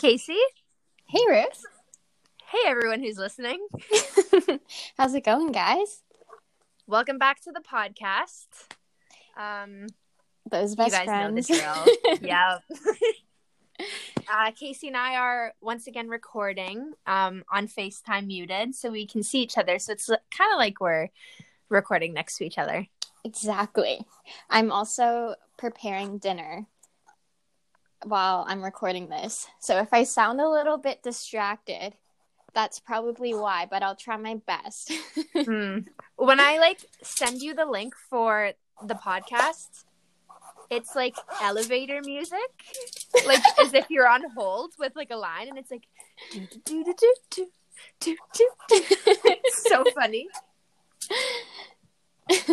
Casey. Hey, Ruth. Hey, everyone who's listening. How's it going, guys? Welcome back to the podcast. Um, Those you best guys friends. know the drill. yeah. uh, Casey and I are once again recording um, on FaceTime muted so we can see each other. So it's kind of like we're recording next to each other. exactly. I'm also preparing dinner while I'm recording this. So if I sound a little bit distracted, that's probably why, but I'll try my best. Hmm. When I like send you the link for the podcast, it's like elevator music, like as if you're on hold with like a line, and it's like do do do do do do do. do. It's so funny.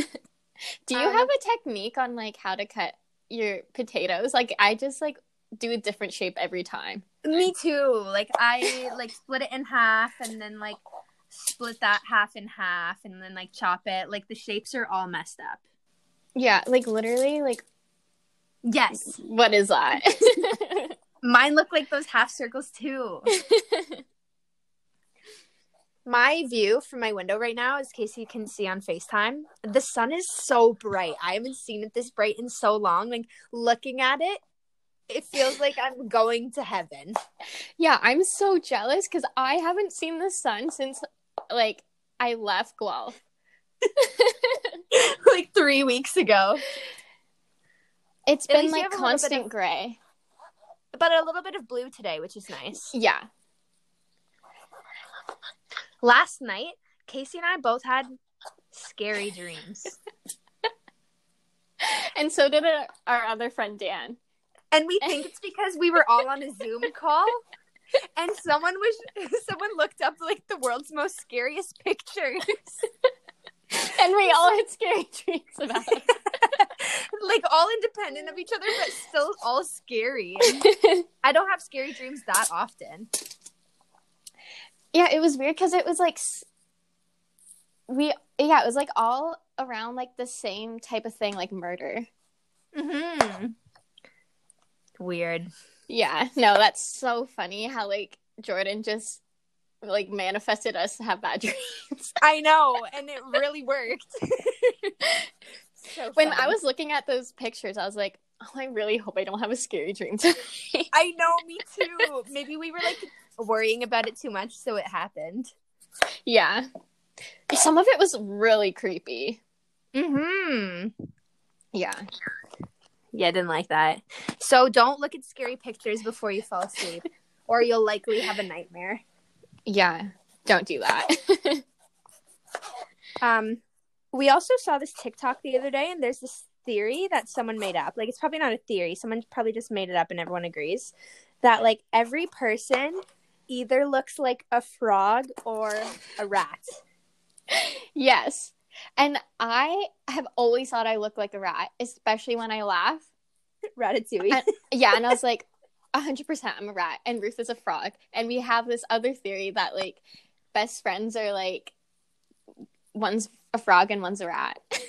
Do you Um, have a technique on like how to cut your potatoes? Like I just like do a different shape every time. Me too. Like I like split it in half, and then like split that half in half, and then like chop it. Like the shapes are all messed up. Yeah, like literally like Yes, what is that? mine look like those half circles too. My view from my window right now, as Casey can see on FaceTime, the sun is so bright. I haven't seen it this bright in so long. Like looking at it, it feels like I'm going to heaven. yeah, I'm so jealous because I haven't seen the sun since like I left Guelph. like three weeks ago. It's At been like have a little bit constant of- gray. But a little bit of blue today, which is nice. Yeah. Last night, Casey and I both had scary dreams. And so did our, our other friend Dan. And we think it's because we were all on a Zoom call and someone was someone looked up like the world's most scariest pictures. And we all had scary dreams about it. like all independent of each other but still all scary. I don't have scary dreams that often. yeah, it was weird because it was like we yeah, it was like all around like the same type of thing, like murder. Mhm. Weird. Yeah, no, that's so funny how like Jordan just like manifested us to have bad dreams. I know, and it really worked. so when. I was looking at those pictures, I was like, oh, I really hope I don't have a scary dream tonight. I know, me too. Maybe we were like worrying about it too much, so it happened. yeah. Some of it was really creepy. Hmm. Yeah. Yeah, I didn't like that. So don't look at scary pictures before you fall asleep, or you'll likely have a nightmare. Yeah. Don't do that. Um, we also saw this TikTok the other day, and there's this theory that someone made up. Like, it's probably not a theory. Someone probably just made it up, and everyone agrees that like every person either looks like a frog or a rat. yes. And I have always thought I look like a rat, especially when I laugh. Ratatouille. And- yeah, and I was like, 100% I'm a rat, and Ruth is a frog. And we have this other theory that, like, best friends are like, one's a frog and one's a rat.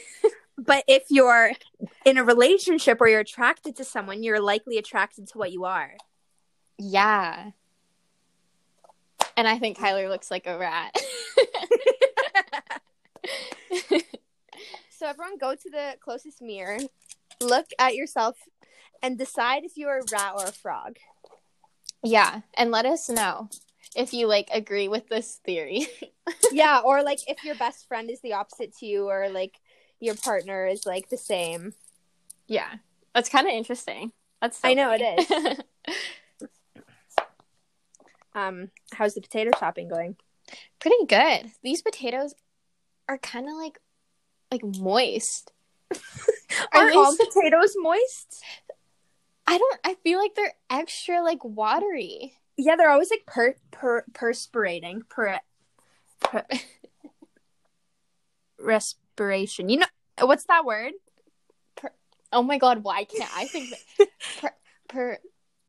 But if you're in a relationship or you're attracted to someone, you're likely attracted to what you are. yeah. And I think Kyler looks like a rat. So everyone go to the closest mirror, look at yourself, and decide if you're a rat or a frog. yeah, and let us know if you like agree with this theory. yeah, or like if your best friend is the opposite to you, or like your partner is like the same. yeah, that's kind of interesting. That's so I know it funny. Um, how's the potato chopping going? Pretty good. These potatoes are kind of like like moist. Are all potatoes moist? I don't. I feel like they're extra like watery. Yeah, they're always like per per perspirating. Per, per respiration. You know what's that word? Oh my god, why can't I think that? per, per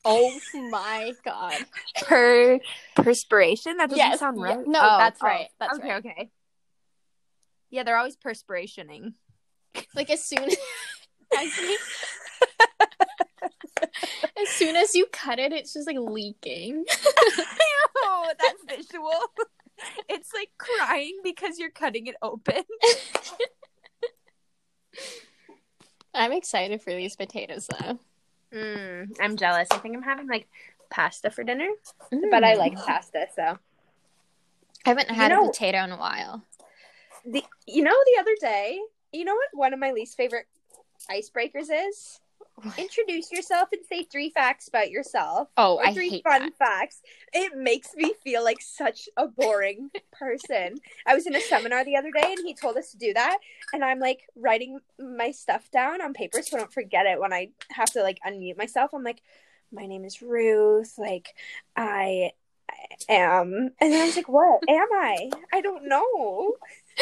Oh my god. Per perspiration? That doesn't Yes, sound yeah. right. No, Oh, that's oh. right. That's okay, right. okay. Yeah, they're always perspirationing. Like as soon as we as soon as you cut it, it's just like leaking. oh, that visual. It's like crying because you're cutting it open. I'm excited for these potatoes though. Mm, I'm jealous. I think I'm having like pasta for dinner, but I like Mm. pasta, so. I haven't had know- a potato in a while. The you know the other day, you know what one of my least favorite icebreakers is? Introduce yourself and say three facts about yourself. Oh, I three hate fun that. facts. It makes me feel like such a boring person. I was in a seminar the other day and he told us to do that, and I'm like writing my stuff down on paper so I don't forget it when I have to like unmute myself. I'm like, my name is Ruth. Like, I am, and then I was like, what am I? I don't know.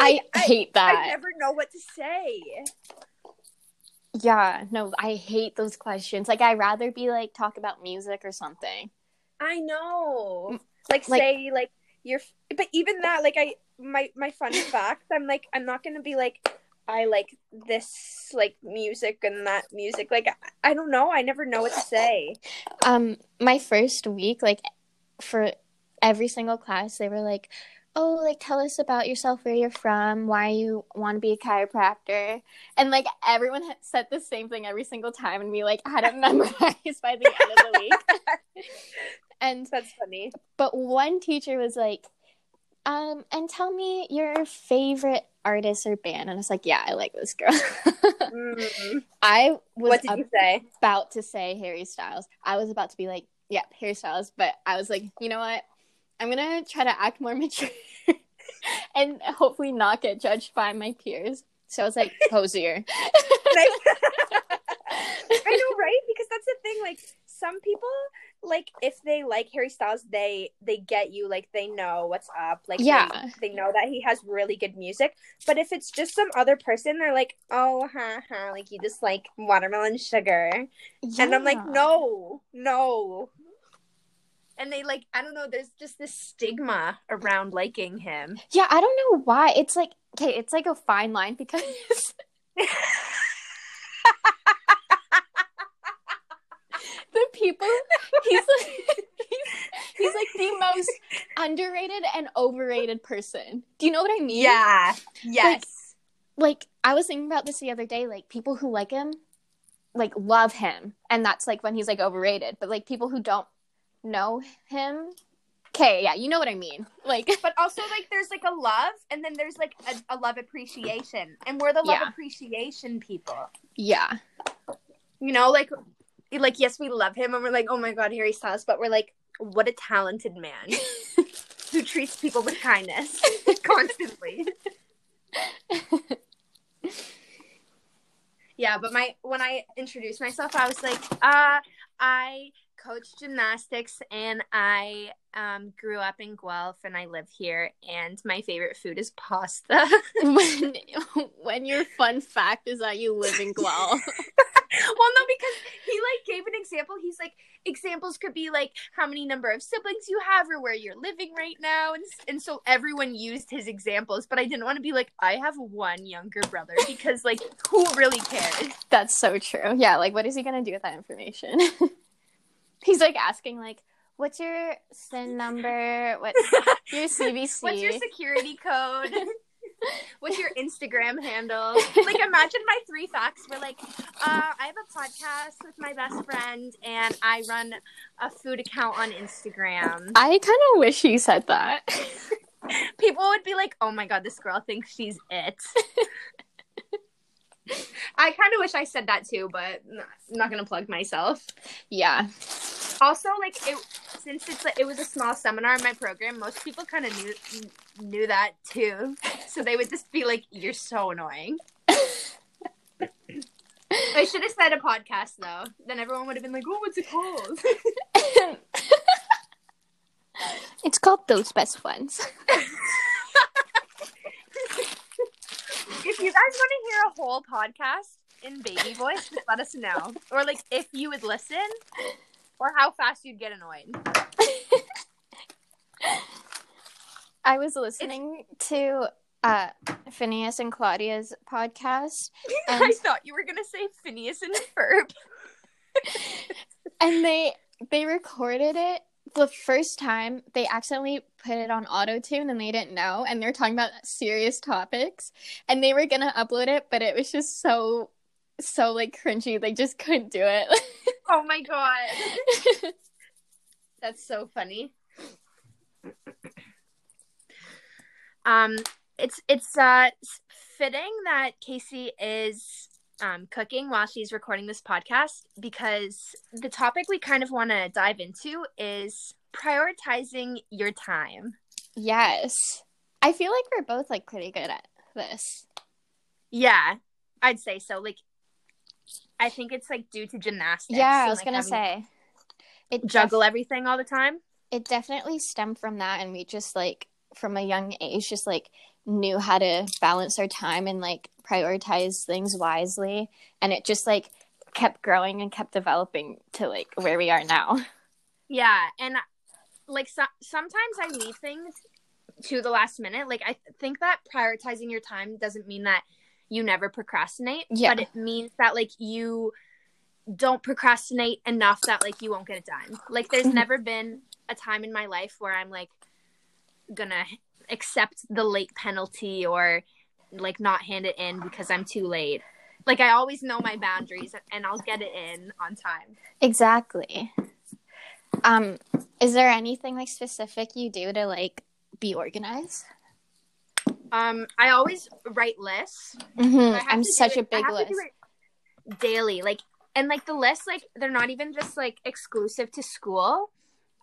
I I- hate I that. I never know what to say. Yeah, no, I hate those questions. Like, I'd rather be like talk about music or something. I know. Like, Like- say like you're but even that like I my my fun facts, I'm like I'm not to be like I like this like music and that music. Like I, I don't know. I never know what to say. Um, my first week, like for every single class, they were like, "Oh, like tell us about yourself, where you're from, why you want to be a chiropractor," and like everyone said the same thing every single time, and we like had it memorized by the end of the week. and That's funny. but one teacher was like, um, and tell me your favorite artist or band, and I was like, yeah, I like this girl. Mm. I was What did you say? about to say Harry Styles. I was about to be like, yeah, Harry Styles, but I was like, you know what? I'm gonna try to act more mature and hopefully not get judged by my peers. So I was like, Hozier. I know, right? Because that's the thing. Like some people, like if they like Harry Styles, they they get you. Like they know what's up. Like they- Yeah. they, know that he has really good music. But if it's just some other person, they're like, oh, ha ha, like you just like watermelon sugar, and I'm like, no, no. And they like, I don't know. There's just this stigma around liking him. Yeah, I don't know why. It's like okay, it's like a fine line because the people he's like he's, he's like the most underrated and overrated person. Do you know what I mean? Yeah. Yes. like I was thinking about this the other day. Like people who like him, like love him, and that's like when he's like overrated. But like people who don't know him, okay, yeah, you know what I mean. Like but also like there's like a love and then there's like a, a love appreciation and we're the love Yeah. appreciation people yeah, you know like like yes we love him and we're like oh my god harry styles but we're like what a talented man who treats people with kindness constantly yeah but my when i introduced myself i was like uh i coach gymnastics and i um, grew up in guelph and i live here and my favorite food is pasta when when your fun fact is that you live in Guelph. well, no, because he like gave an example. He's like, examples could be like how many number of siblings you have or where you're living right now, and and so everyone used his examples. But I didn't want to be like, I have one younger brother because like, who really cares? That's so true. Yeah, like what is he gonna do with that information? He's like asking like, "What's your SIN number? What's your CVC?" What's your security code? What's your Instagram handle? Like, imagine my three facts were like, uh, I have a podcast with my best friend, and I run a food account on Instagram. I kind of wish he said that. people would be like, "Oh my god, this girl thinks she's it." I kind of wish I said that too, but I'm not gonna plug myself. yeah. Also, like it, since it's like, it was a small seminar in my program, most people kind of knew knew that too, so they would just be like, "You're so annoying." I should have said a podcast though. Then everyone would have been like, "Oh, what's it called?" it's called Those Best Friends. if you guys want to hear a whole podcast in baby voice, just let us know. Or like if you would listen, or how fast you'd get annoyed. I was listening to uh Finneas and Claudia's podcast I thought you were gonna say Phineas and Ferb. and they they recorded it the first time they accidentally put it on auto tune and they didn't know and they're talking about serious topics and they were gonna upload it but it was just so so like cringy they just couldn't do it Oh my god. That's so funny. Um, it's it's uh fitting that Casey is um cooking while she's recording this podcast because the topic we kind of want to dive into is prioritizing your time. yes i feel like we're both like pretty good at this Yeah, I'd say so. Like, I think it's like due to gymnastics. yeah i and, was like, gonna say it to def- juggle everything all the time. it definitely stemmed from that and we just like from a young age just like knew how to balance our time and like prioritize things wisely and it just like kept growing and kept developing to like where we are now Yeah, and like so- sometimes I leave things to the last minute. Like I think that prioritizing your time doesn't mean that you never procrastinate, Yeah. but it means that like you don't procrastinate enough that like you won't get it done. Like there's never been a time in my life where I'm like gonna accept the late penalty or like not hand it in because I'm too late. Like I always know my boundaries and I'll get it in on time. exactly um is there anything like specific you do to like be organized Um, I always write lists. mm-hmm. I i'm such it- a big I list daily. Like, and like the lists, like they're not even just like exclusive to school.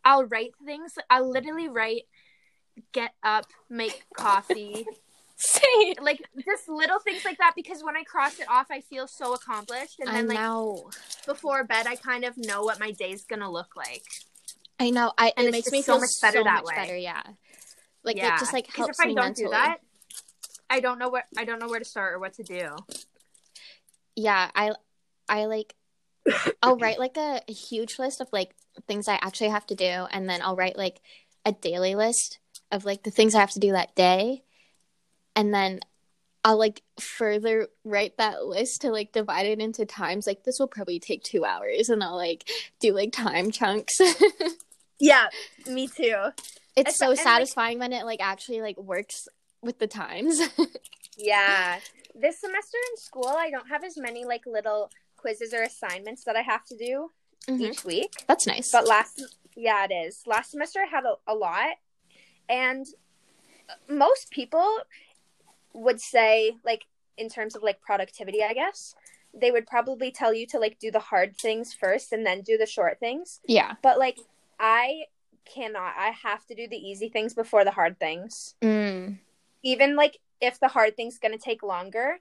I'll write things. I'll literally write, get up, make coffee, Same. like just little things like that. Because when I cross it off, I feel so accomplished. And i then like know before bed, I kind of know what my day's gonna look like. i know i And it makes me so feel much better so that much way. better yeah like yeah, it just like helps if I me don't mentally do that, I don't know where I don't know where to start or what to do. yeah i i like i'll write like a, a huge list of like things i actually have to do and then i'll write like a daily list of like the things i have to do that day and then i'll like further write that list to like divide it into times like this will probably take two hours and i'll like do like time chunks Yeah, me too. it's It's- so and, like- satisfying when it like actually like works with the times Yeah. This semester in school, I don't have as many like little quizzes or assignments that I have to do Mhm. each week. that's nice But last, yeah, it is. Last semester I had a, a lot, and most people would say, like, in terms of like productivity, I guess they would probably tell you to like do the hard things first and then do the short things. yeah But like, I cannot. I have to do the easy things before the hard things. mm. Even like if the hard thing's gonna take longer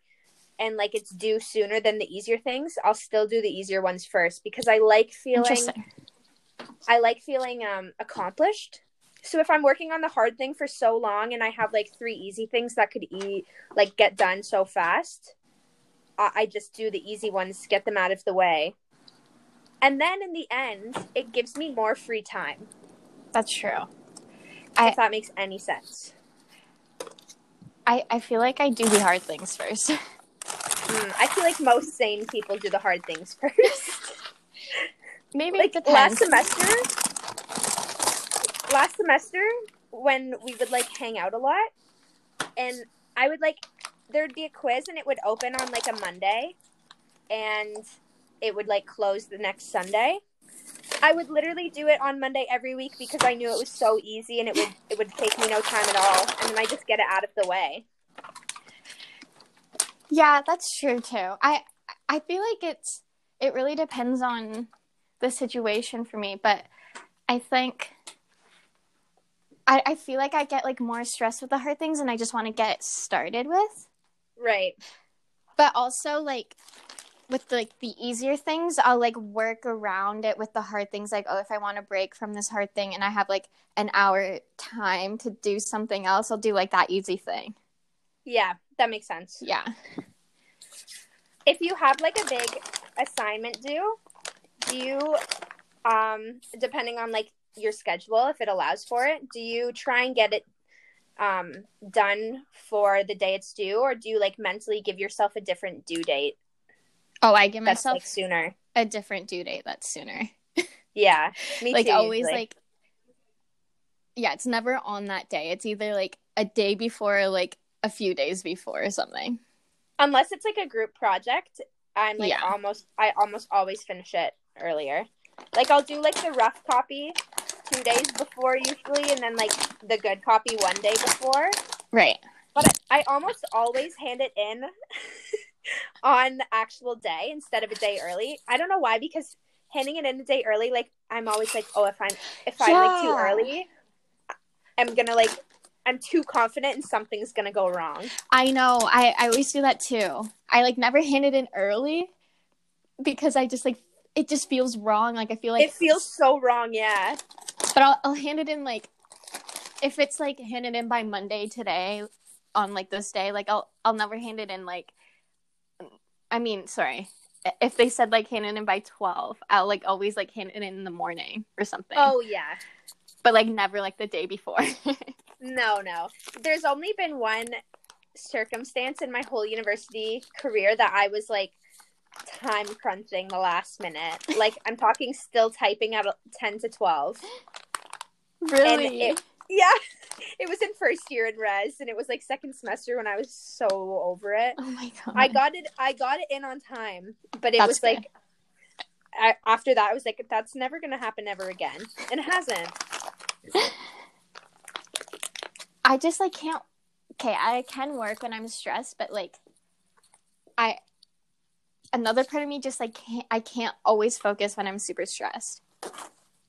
and like it's due sooner than the easier things i'll still do the easier ones first because i like feeling i like feeling um accomplished. So if i'm working on the hard thing for so long and i have like three easy things that could e- like get done so fast I-, I just do the easy ones get them out of the way. And then in the end it gives me more free time. That's true. I- if that makes any sense I, I feel like I do the hard things first. Mm, i feel like most sane people do the hard things first. Maybe like last semester last semester when we would like hang out a lot and i would like there'd be a quiz and it would open on like a monday and it would like close the next sunday i would literally do it on monday every week because i knew it was so easy and it would it would take me no time at all and then i just get it out of the way Yeah, that's true too. I I feel like it's it really depends on the situation for me, but I think I I feel like I get like more stressed with the hard things and I just want to get started with. right But also like with like the easier things, I'll like work around it with the hard things. Like, oh, if I want to break from this hard thing and I have like an hour time to do something else, I'll do like that easy thing. yeah that makes sense Yeah. if you have like a big assignment due, do you um depending on like your schedule if it allows for it, do you try and get it um done for the day it's due, or do you like mentally give yourself a different due date Oh, I give myself like sooner? a different due date that's sooner. Yeah, me like too. always usually. like yeah it's never on that day it's either like a day before or like a few days before or something unless it's like a group project, I'm like Yeah. almost I almost always finish it earlier. Like I'll do like the rough copy two days before usually, and then like the good copy one day before. right But I, I almost always hand it in on the actual day instead of a day early. I don't know why because handing it in a day early, like I'm always like, oh, if I'm if I'm like too early, I'm gonna like I'm too confident and something's gonna go wrong. i know i i always do that too i like never hand it in early because i just like it just feels wrong like i feel like it feels so wrong, yeah. but I'll, I'll hand it in like if it's like handed in by monday today on like this day like i'll i'll never hand it in like i mean sorry if they said like hand it in by 12 i'll like always like hand it in in the morning or something Oh yeah. but like never like the day before No, no. There's only been one circumstance in my whole university career that I was like time crunching the last minute. Like I'm talking still typing at 10 to 12. really it- Yeah. It was in first year in res and it was like second semester when I was so over it. oh my god I got it I got it in on time, but it That's was good. like I, after that I was like that's never going to happen ever again. And it hasn't. I just like can't. Okay, I can work when I'm stressed, but like, I another part of me just like can't. I can't always focus when I'm super stressed.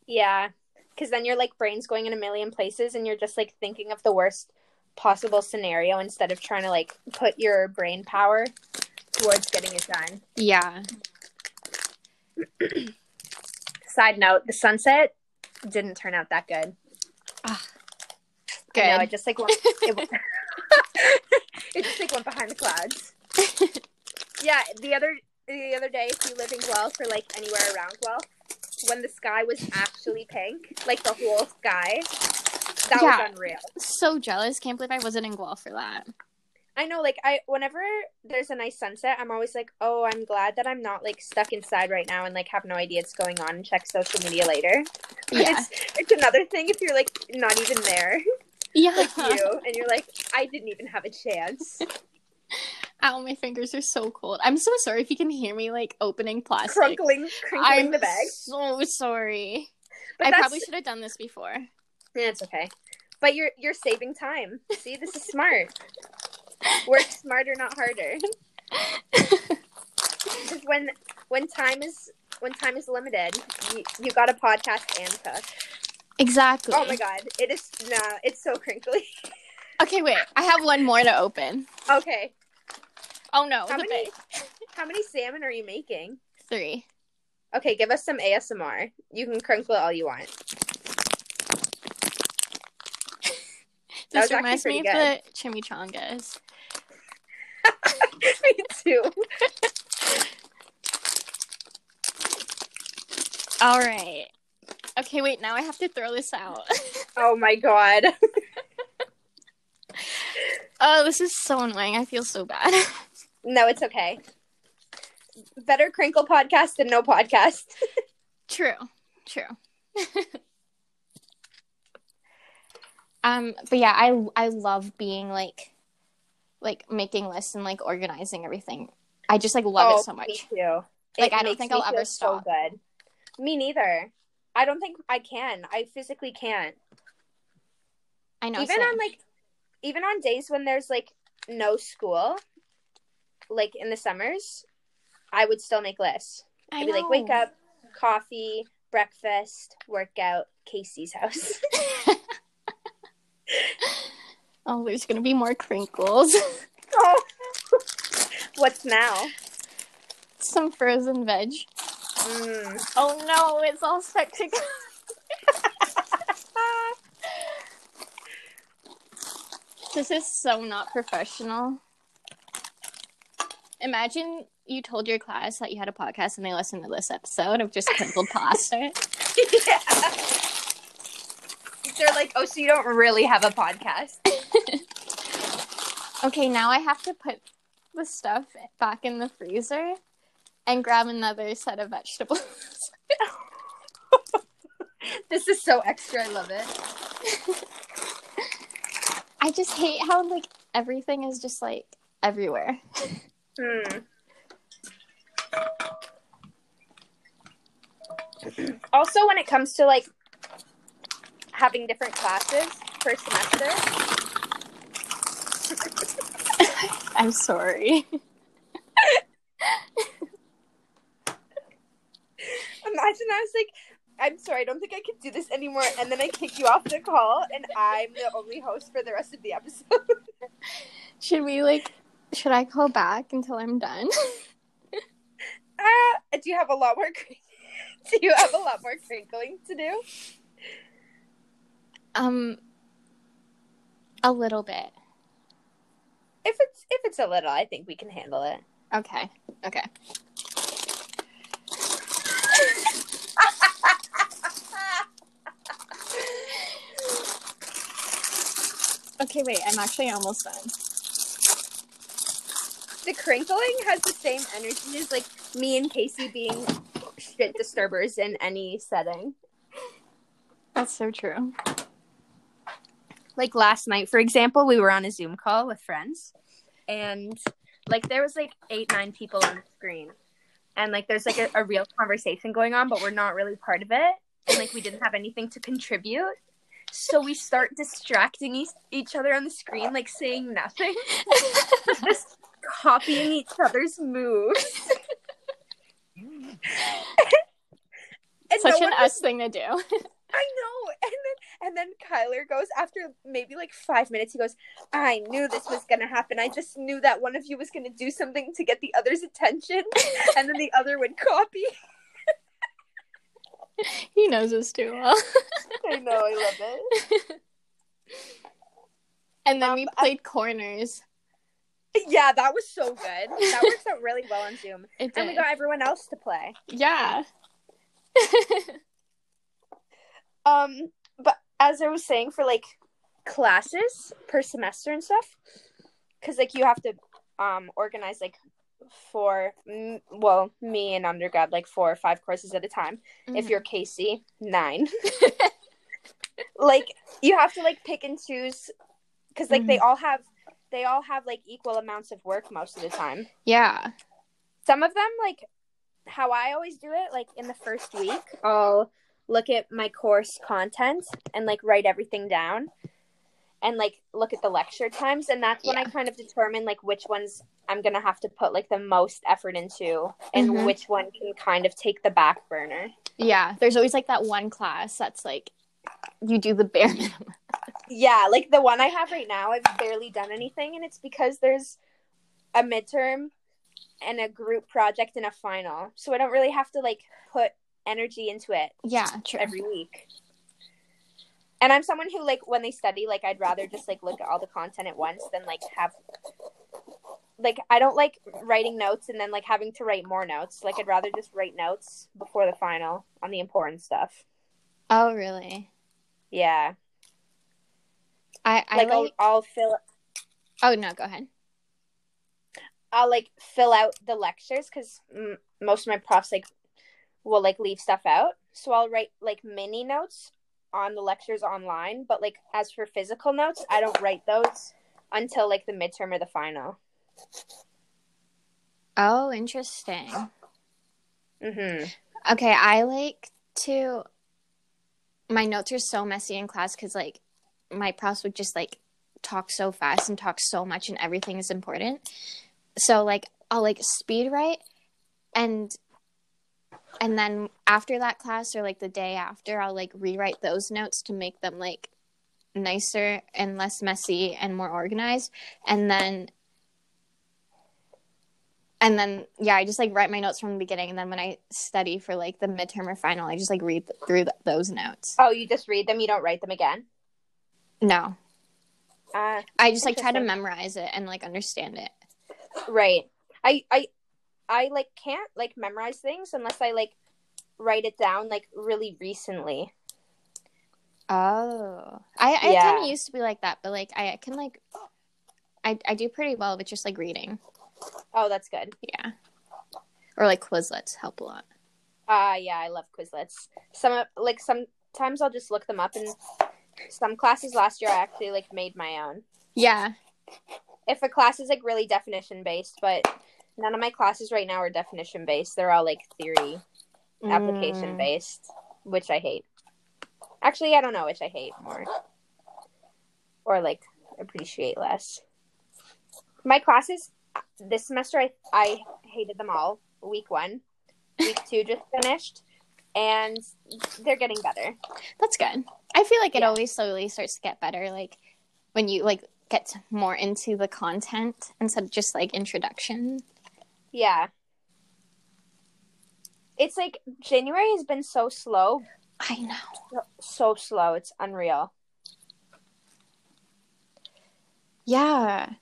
Yeah. Cause then your like brain's going in a million places and you're just like thinking of the worst possible scenario instead of trying to like put your brain power towards getting it done. Yeah. Side note, the sunset didn't turn out that good. Good. I know, it just like went, it, went- it just like went behind the clouds. yeah, the other the other day, if you live in Guelph or like anywhere around Guelph, when the sky was actually pink, like the whole sky, that Yeah. was unreal. so jealous. Can't believe I wasn't in Guelph for that. I know, like I whenever there's a nice sunset, I'm always like, oh, I'm glad that I'm not like stuck inside right now and like have no idea what's going on and check social media later. Yeah. it's, it's another thing if you're like not even there, Yeah. like you, and you're like, I didn't even have a chance. Ow, my fingers are so cold. I'm so sorry if you can hear me like opening plastic. Crunkling, crinkling I'm the bag. so sorry. But I that's, probably should have done this before. Yeah, it's okay. But you're you're saving time. See, this is smart. Work smarter, not harder. Because when when time is when time is limited, you, you got a podcast and cook. Exactly. Oh my god, it is nah, it's so crinkly. Okay, wait. I have one more to open. okay, Oh no, How many- how many salmon are you making? Three. Okay, give us some ASMR. You can crinkle it all you want. This reminds me of the chimichangas. Me too. All right. Okay, wait. Now I have to throw this out. Oh my god. oh, this is so annoying. I feel so bad. No, it's okay. Better crinkle podcast than no podcast. True. True. um, but yeah, I I love being like like making lists and like organizing everything. I just like love it so Me much. too. Like, It I don't think I'll ever so stop. good. Me neither. I don't think I can. I physically can't. I know. even same. on like even on days when there's like no school, like in the summers, I would still make lists. I I'd be like, wake up, coffee, breakfast, workout, Casey's house. Oh, there's gonna be more crinkles. oh. What's now? Some frozen veg. Mm. Oh no, it's all stuck together. this is so not professional. Imagine you told your class that you had a podcast and they listened to this episode of just crinkled pasta. yeah. They're like, oh, so you don't really have a podcast? okay, now I have to put the stuff back in the freezer and grab another set of vegetables. This is so extra. I love it. I just hate how like everything is just like everywhere. Hmm. Also, when it comes to like having different classes per semester, I'm sorry. imagine I was like, I'm sorry, I don't think I can do this anymore. And then I kick you off the call, and I'm the only host for the rest of the episode. Should we like should I call back until I'm done? uh, do you have a lot more? Do you have a lot more crinkling to do? um a little bit. If it's if it's a little, I think we can handle it. Okay. Okay. Okay, wait, I'm actually almost done. The crinkling has the same energy as like me and Casey being shit disturbers in any setting. That's so true. Like last night, for example, we were on a Zoom call with friends, and like there was like eight, nine people on the screen, and like there's like a, a real conversation going on, but we're not really part of it, and like we didn't have anything to contribute. So we start distracting each, each other on the screen, like saying nothing, just copying each other's moves. Such no an us thing to do. I know. And then and then Kyler goes after maybe like five minutes, he goes, I knew this was gonna happen. I just knew that one of you was gonna do something to get the other's attention and then the other would copy. he knows us too well. I know, I love it. and then Um, we I- played corners. Yeah, that was so good. That works out really well on Zoom. It And we got everyone else to play. Yeah. Um, but as I was saying, for like classes per semester and stuff, because like you have to um organize like four, well, me and undergrad like four or five courses at a time. If you're Casey, nine. like you have to like pick and choose, because like they all have they all have like equal amounts of work most of the time. yeah. Some of them, like how I always do it, like in the first week, I'll look at my course content and like write everything down and like look at the lecture times. And that's when I kind of determine like which ones I'm going to have to put like the most effort into and Mhm. which one can kind of take the back burner. Yeah. There's always like that one class that's like you do the bare minimum. Yeah, like the one I have right now, I've barely done anything. And it's because there's a midterm and a group project and a final. So I don't really have to like put energy into it Yeah, true. every week. And I'm someone who like when they study, like I'd rather just like look at all the content at once than like have like I don't like writing notes and then like having to write more notes. Like I'd rather just write notes before the final on the important stuff. oh, really? Yeah. I I Like, like, I'll, I'll fill Oh, no, go ahead. I'll like fill out the lectures cuz mm, most of my profs like will like leave stuff out. So I'll write like mini notes on the lectures online, but like as for physical notes, I don't write those until like the midterm or the final. Oh, interesting. Mhm. Okay, I like to. My notes are so messy in class because, like, my profs would just like talk so fast and talk so much, and everything is important. So, like, I'll like speed write, and and then after that class or like the day after, I'll like rewrite those notes to make them like nicer and less messy and more organized, and then and then yeah i just like write my notes from the beginning and then when i study for like the midterm or final i just like read th- through th- those notes Oh, you just read them, you don't write them again. no Uh i just like try to memorize it and like understand it right. I I I like can't like memorize things unless I like write it down like really recently. Oh, I, I Yeah. kind of used to be like that, but like I can like, I I do pretty well with just like reading, Oh, that's good. yeah, or like Quizlets help a lot. Uh yeah, I love Quizlets. Some of- like sometimes I'll just look them up and some classes last year I actually like made my own. Yeah, If a class is like really definition based, but none of my classes right now are definition based. They're all like theory application Mm. based, which I hate. Actually, I don't know which I hate more. Or like appreciate less. My classes this semester I I hated them all. Week 1. Week 2 just finished and they're getting better. That's good. I feel like it Yeah. always slowly starts to get better, like when you like get more into the content instead of just like introduction. Yeah. It's like January has been so slow, I know. so slow. It's unreal. Yeah.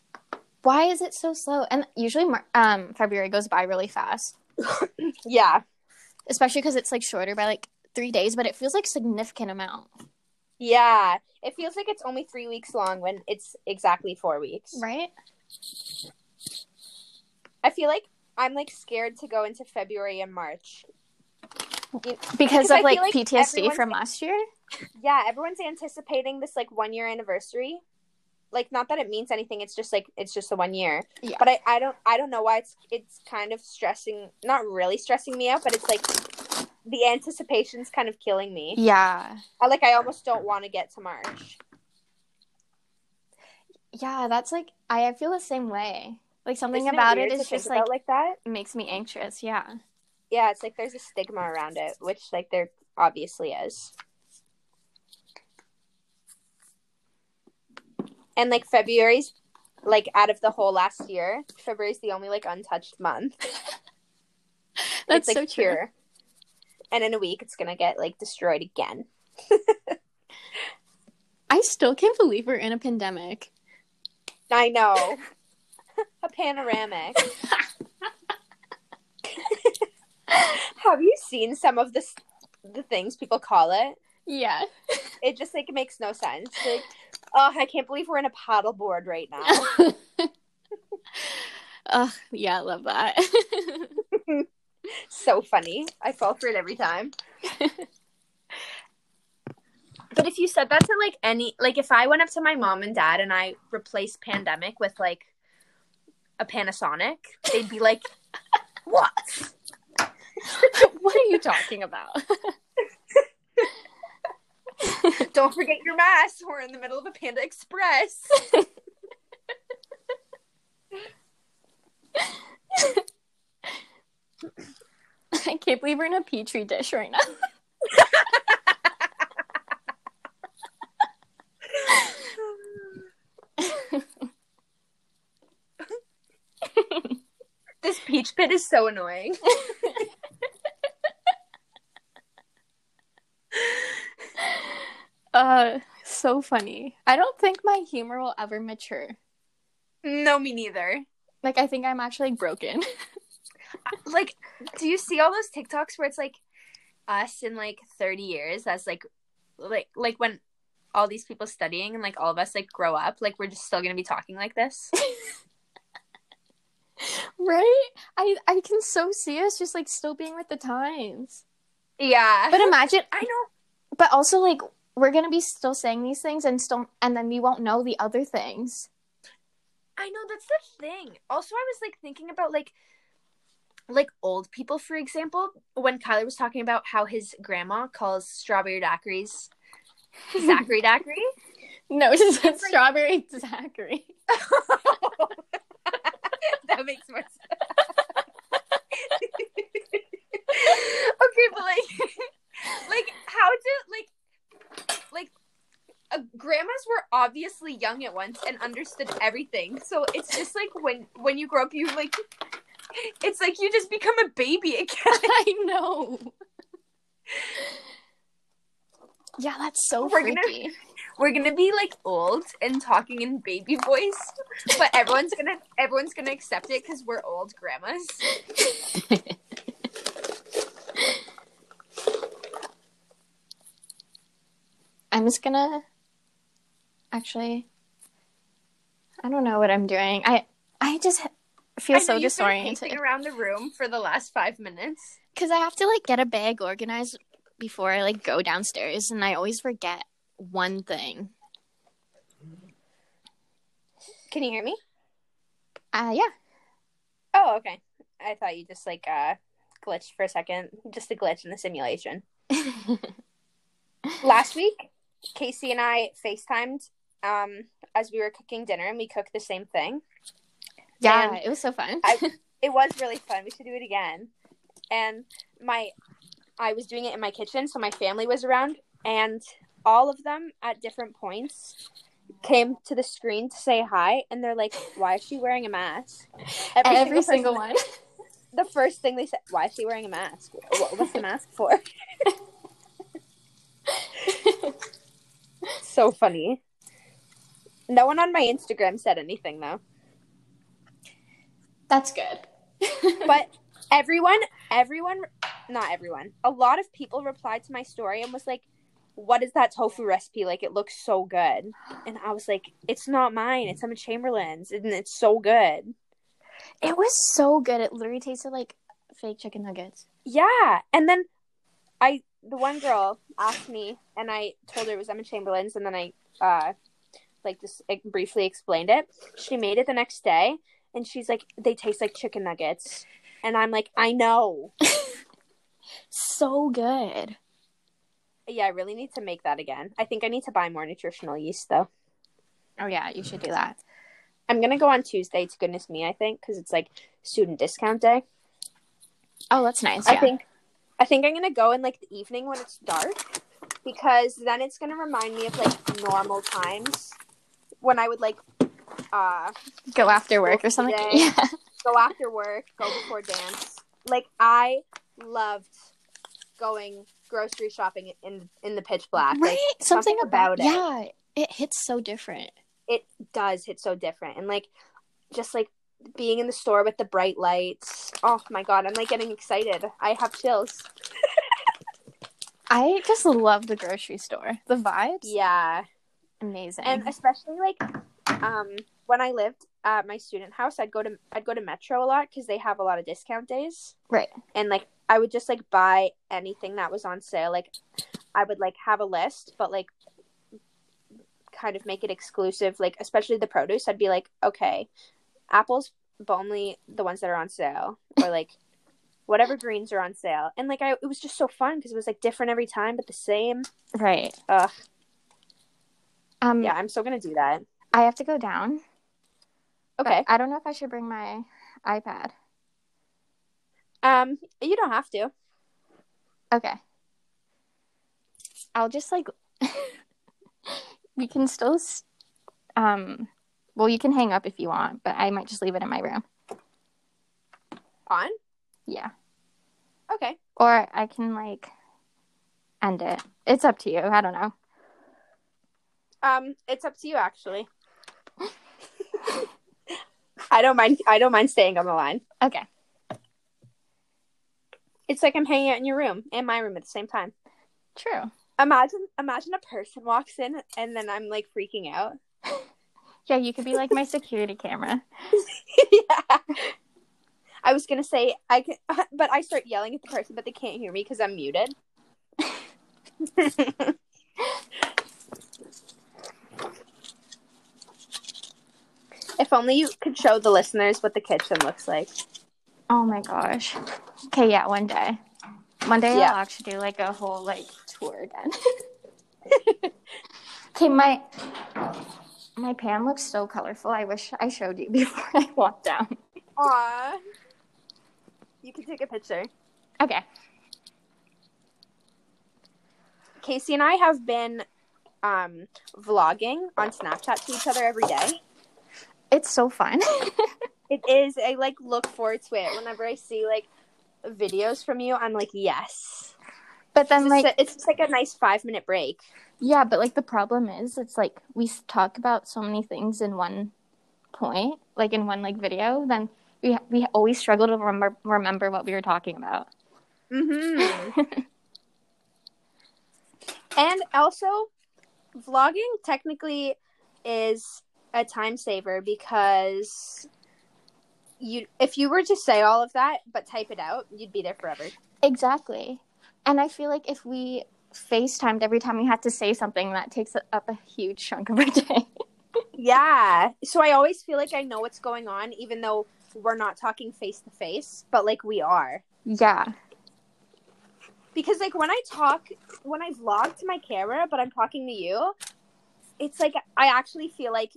Why is it so slow? And usually, um, February goes by really fast, Yeah. especially because it's like shorter by like three days, but it feels like significant amount, Yeah. It feels like it's only 3 weeks long when it's exactly 4 weeks. right? I feel like I'm like scared to go into February and March. You- Because of like, like PTSD from last year. yeah, everyone's anticipating this like one year anniversary. Like not that it means anything, it's just like it's just the one year. Yeah. But I, I don't I don't know why it's it's kind of stressing not really stressing me out, but it's like the anticipation's kind of killing me. Yeah. I like I almost don't want to get to March. Yeah, that's like I, I feel the same way. Like something Isn't about it to is just like, like that. makes me anxious. Yeah. Yeah, it's like there's a stigma around it, which like there obviously is. And like February's like out of the whole last year, February's the only like untouched month. That's it's like so true. pure. And in a week it's gonna get like destroyed again. I still can't believe we're in a pandemic. I know. a panoramic. Have you seen some of the the things people call it? Yeah. It just like makes no sense. Like, oh, I can't believe we're in a paddleboard right now. Ugh, yeah, I love that. so funny. I fall for it every time. but if you said that to like any like if I went up to my mom and dad and I replaced pandemic with like a Panasonic, they'd be like, "What?" what are you talking about? Don't forget your mask. We're in the middle of a Panda Express. I can't believe we're in a petri dish right now. this peach pit is so annoying. Uh, so funny. I don't think my humor will ever mature. No, me neither. Like, I think I'm actually broken. Like, do you see all those TikToks where it's like us in like 30 years That's like like like when all these people studying and like all of us like grow up, like we're just still gonna be talking like this? right? I I can so see us just like still being with the times. yeah. But imagine I know but also like we're gonna be still saying these things and still and then we won't know the other things. I know that's the thing. Also, I was like thinking about like like old people, for example, when Kyler was talking about how his grandma calls strawberry daiquiris Zachary daiquiri. No, it's just like- strawberry Zachary. that makes more sense. okay, but like, like how do like, like, uh, grandmas were obviously young at once and understood everything. So it's just like when when you grow up, you like, it's like you just become a baby again. I know. Yeah, that's so We're gonna- freaky. We're gonna be like old and talking in baby voice, but everyone's gonna everyone's gonna accept it because we're old grandmas. I'm I'm just gonna actually. I don't know what I'm doing. I I just feel I so disoriented around the room for the last five minutes. because I have to like get a bag organized before I like go downstairs, and I always forget one thing. Can you hear me? Uh, yeah. Oh, okay. I thought you just like uh glitched for a second. Just a glitch in the simulation. Last week, Casey and I FaceTimed um as we were cooking dinner and we cooked the same thing. yeah, And it was so fun. I- It was really fun. We should do it again. And my I was doing it in my kitchen, so my family was around and all of them at different points came to the screen to say hi and they're like, Why is she wearing a mask? Every, person- single one. the first thing they said, "Why is she wearing a mask? What, what's the mask for?" so funny. No one on my Instagram said anything though, That's good. but everyone, everyone, not everyone, a lot of people replied to my story and was like, "What is that tofu recipe? Like, it looks so good." And I was like, "It's not mine. It's Emma Chamberlain's, and it's so good." It was so good. It literally tasted like fake chicken nuggets. Yeah, and then I the one girl asked me, and I told her it was Emma Chamberlain's, and then I uh like just like, briefly explained it. She made it the next day, and she's like, "They taste like chicken nuggets," and I'm like, "I know." So good. Yeah, I really need to make that again. I think I need to buy more nutritional yeast though. Oh yeah, you should do that. I'm gonna go on Tuesday to goodness me, I think, because it's like student discount day. Oh, that's nice. I yeah. think I think I'm gonna go in like the evening when it's dark because then it's gonna remind me of like normal times when I would like uh go after work or something. Yeah. go after work, go before dance. Like I loved going grocery shopping in in the pitch black. Right? Like something, something about, about it. Yeah, it hits so different. it does hit so different and like just like being in the store with the bright lights. Oh my god, I'm like getting excited. I have chills. I just love the grocery store. The vibes, Yeah. Amazing. and especially like um when i lived at my student house i'd go to i'd go to metro a lot because they have a lot of discount days right. and like i would just like buy anything that was on sale like i would like have a list but like kind of make it exclusive like especially the produce i'd be like okay apples but only the ones that are on sale or like whatever greens are on sale and like i it was just so fun because it was like different every time but the same Right. Ugh. Um. yeah i'm still gonna do that I have to go down. okay I don't know if I should bring my iPad. um you don't have to Okay. I'll just like. we can still. Um. Well, you can hang up if you want, but I might just leave it in my room. on Yeah. okay Or I can like end it. It's up to you. I don't know. Um, it's up to you actually. I don't mind I don't mind staying on the line. Okay. It's like I'm hanging out in your room and my room at the same time. True. Imagine imagine a person walks in and then I'm like freaking out. Yeah, you could be like my security camera. yeah. I was gonna say I can, but I start yelling at the person, but they can't hear me because I'm muted. If only you could show the listeners what the kitchen looks like. Oh my gosh. Okay, yeah, one day. One day Yeah. I'll actually do like a whole like tour again. okay, my my pan looks so colorful. I wish I showed you before I walked down. Aw. You can take a picture. Okay. Casey and I have been um vlogging on Snapchat to each other every day. It's so fun. It is I like look forward to it. Whenever I see like videos from you, I'm like, yes. but then It's, like just, it's just like a nice five minute break. yeah, but like the problem is it's like we talk about so many things in one point, like in one like video, then we we always struggle to remember remember what we were talking about. Mm-hmm. and also, vlogging technically is a time saver because you if you were to say all of that but type it out, you'd be there forever. Exactly. And I feel like if we FaceTimed every time we had to say something, that takes up a huge chunk of our day. Yeah. So I always feel like I know what's going on, even though we're not talking face to face, but like we are. yeah. Because like when I talk, when I vlog to my camera, but I'm talking to you, it's like I actually feel like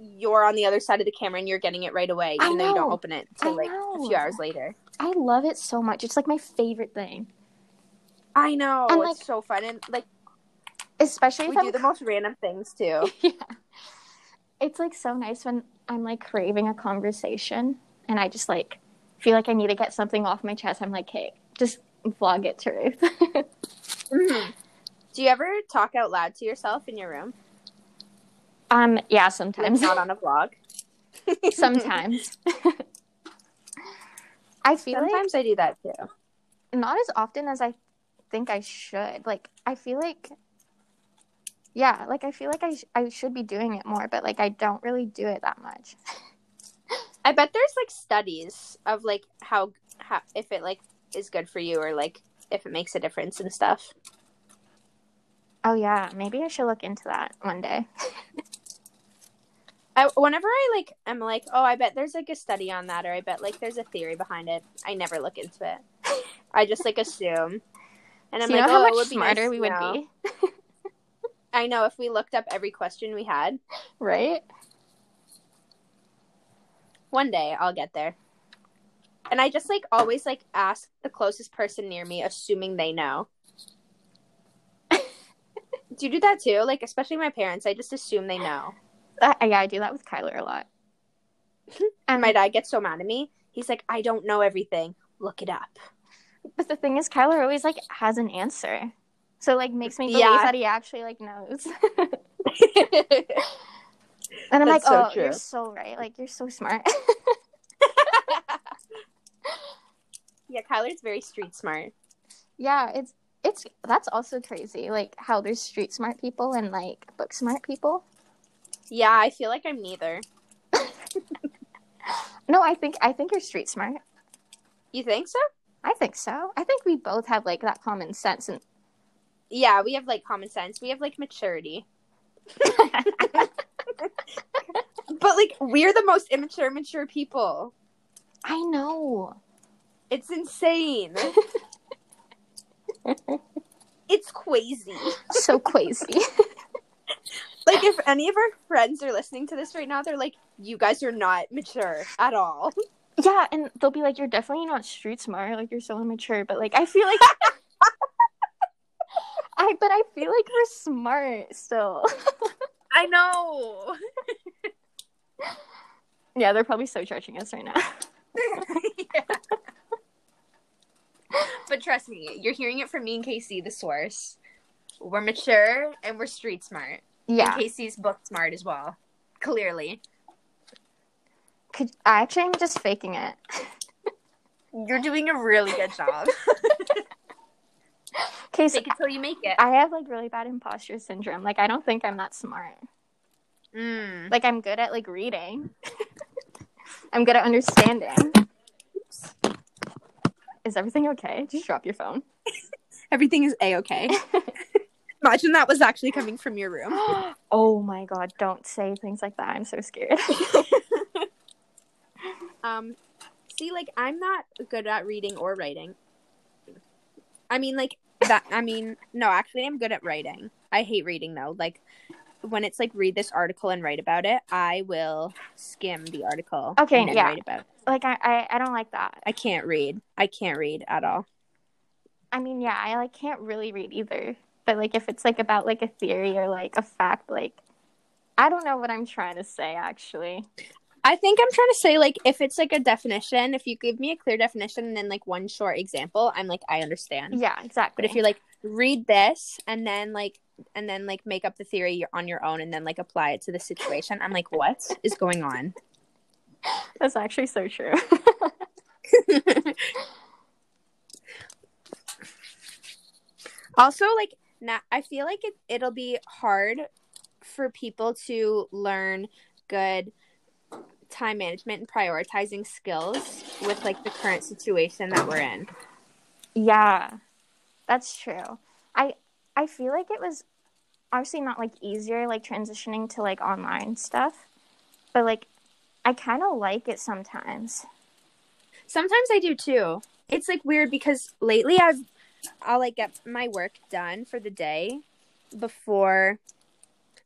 you're on the other side of the camera and you're getting it right away, even though you don't open it I like a few hours later. I love it so much. It's like my favorite thing. I know. And, it's like, so fun. And like Especially if we I'm do the most random things too. yeah. It's like so nice when I'm like craving a conversation and I just like feel like I need to get something off my chest. I'm like, hey, just vlog it, Ruth. Mhm. Do you ever talk out loud to yourself in your room? Um, yeah, Like sometimes. not on a vlog. sometimes. I feel Sometimes I do that too. not as often as I think I should. Like I feel like yeah, like I feel like I sh- I should be doing it more, but like I don't really do it that much. I bet there's like studies of like how how if it like is good for you or like if it makes a difference and stuff. Oh yeah, maybe I should look into that one day. I, whenever I like I'm like, oh, I bet there's like a study on that or I bet like there's a theory behind it. I never look into it. I just like assume. And I'm you like, know oh, how much would be nice smarter we would know. be, I know if we looked up every question we had, right? one day I'll get there. And I just like always like ask the closest person near me, assuming they know. do you do that too? Like especially my parents, I just assume they know. Uh, yeah, I do that with Kyler a lot. And my dad gets so mad at me. He's like, I don't know everything. Look it up. But the thing is, Kyler always like has an answer, so like makes me believe Yeah. that he actually like knows. and I'm That's like, so oh, true. you're so right. Like you're so smart. yeah, Kyler's very street smart. yeah, it's it's that's also crazy. Like how there's street smart people and like book smart people. Yeah, I feel like I'm neither. No, I think I think you're street smart. You think so? I think so. I think we both have like that common sense and Yeah, we have like common sense. We have like maturity. But like we're the most immature mature people. I know. It's insane. it's crazy. So crazy. Like if any of our friends are listening to this right now, they're like, "You guys are not mature at all." yeah, and they'll be like, You're definitely not street smart, like you're so immature, but like I feel like I but I feel like we're smart still. I know. yeah, they're probably so judging us right now. But trust me, you're hearing it from me and Casey, the source. We're mature and we're street smart. Yeah. And Casey's book smart as well. Clearly. Could I actually am just faking it. You're doing a really good job. Casey, Fake it till you make it. I have like really bad imposter syndrome. Like I don't think I'm that smart. Mm. Like I'm good at like reading. I'm good at understanding. Is everything okay? Just drop your phone. Everything is a okay. Imagine that was actually coming from your room. oh my god, don't say things like that. I'm so scared. Um, see, like I'm not good at reading or writing. I mean, like that. I mean, no, actually, I'm good at writing. I hate reading though. Like when it's like read this article and write about it, I will skim the article. Okay, and yeah. write about. It. like I, I, I don't like that. I can't read. I can't read at all. I mean, yeah, I like can't really read either. But like if it's like about like a theory or like a fact, like I don't know what I'm trying to say actually. I think I'm trying to say like if it's like a definition, if you give me a clear definition and then like one short example, I'm like I understand. Yeah, exactly. But if you're like read this and then like and then like make up the theory on your own and then like apply it to the situation, I'm like what is going on? That's actually so true. also like now I feel like it it'll be hard for people to learn good time management and prioritizing skills with like the current situation that we're in. Yeah, that's true. I I feel like it was obviously not like easier like transitioning to like online stuff, but like I kind of like it sometimes. Sometimes I do too. It's like weird because lately I've I'll like get my work done for the day before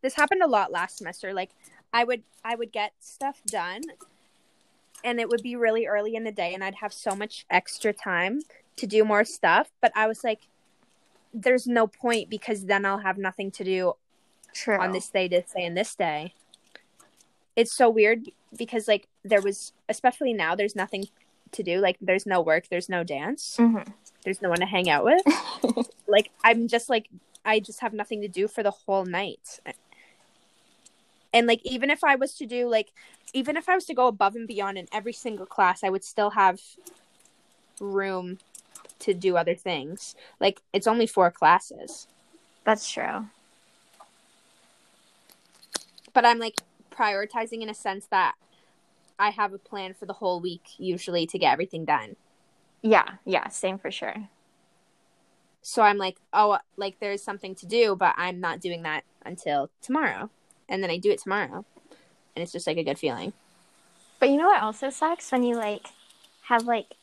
this happened a lot last semester. Like I would I would get stuff done and it would be really early in the day and I'd have so much extra time to do more stuff, but I was like there's no point because then I'll have nothing to do True. on this day to say in this day. It's so weird because like there was especially now there's nothing to do. Like there's no work, there's no dance. Mhm. There's no one to hang out with. like I'm just like I just have nothing to do for the whole night. And like even if I was to do like even if I was to go above and beyond in every single class, I would still have room to do other things. Like it's only four classes. That's true. but I'm like prioritizing in a sense that I have a plan for the whole week usually to get everything done. Yeah, yeah, same for sure. So I'm like, oh, like there's something to do, but I'm not doing that until tomorrow. And then I do it tomorrow. And it's just like a good feeling. But you know what also sucks when you like have like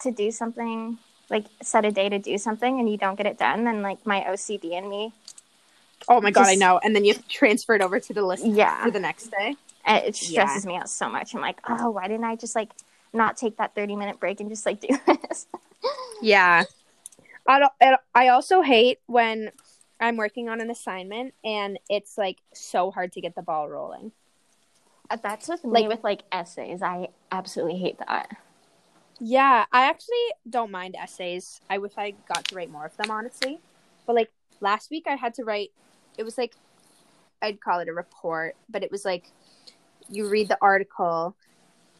to do something like set a day to do something and you don't get it done then like my OCD in me Oh my god, I know. And then you transfer it over to the list yeah for the next day. it it Yeah. stresses me out so much. I'm like, "Oh, why didn't I just like not take that 30 minute break and just like do this?" Yeah. I don't, I also hate when I'm working on an assignment and it's like so hard to get the ball rolling. Uh, That's with me Like- with like essays. I absolutely hate that. Yeah, I actually don't mind essays. I wish I got to write more of them, honestly. But like last week, I had to write. It was like I'd call it a report, but it was like you read the article,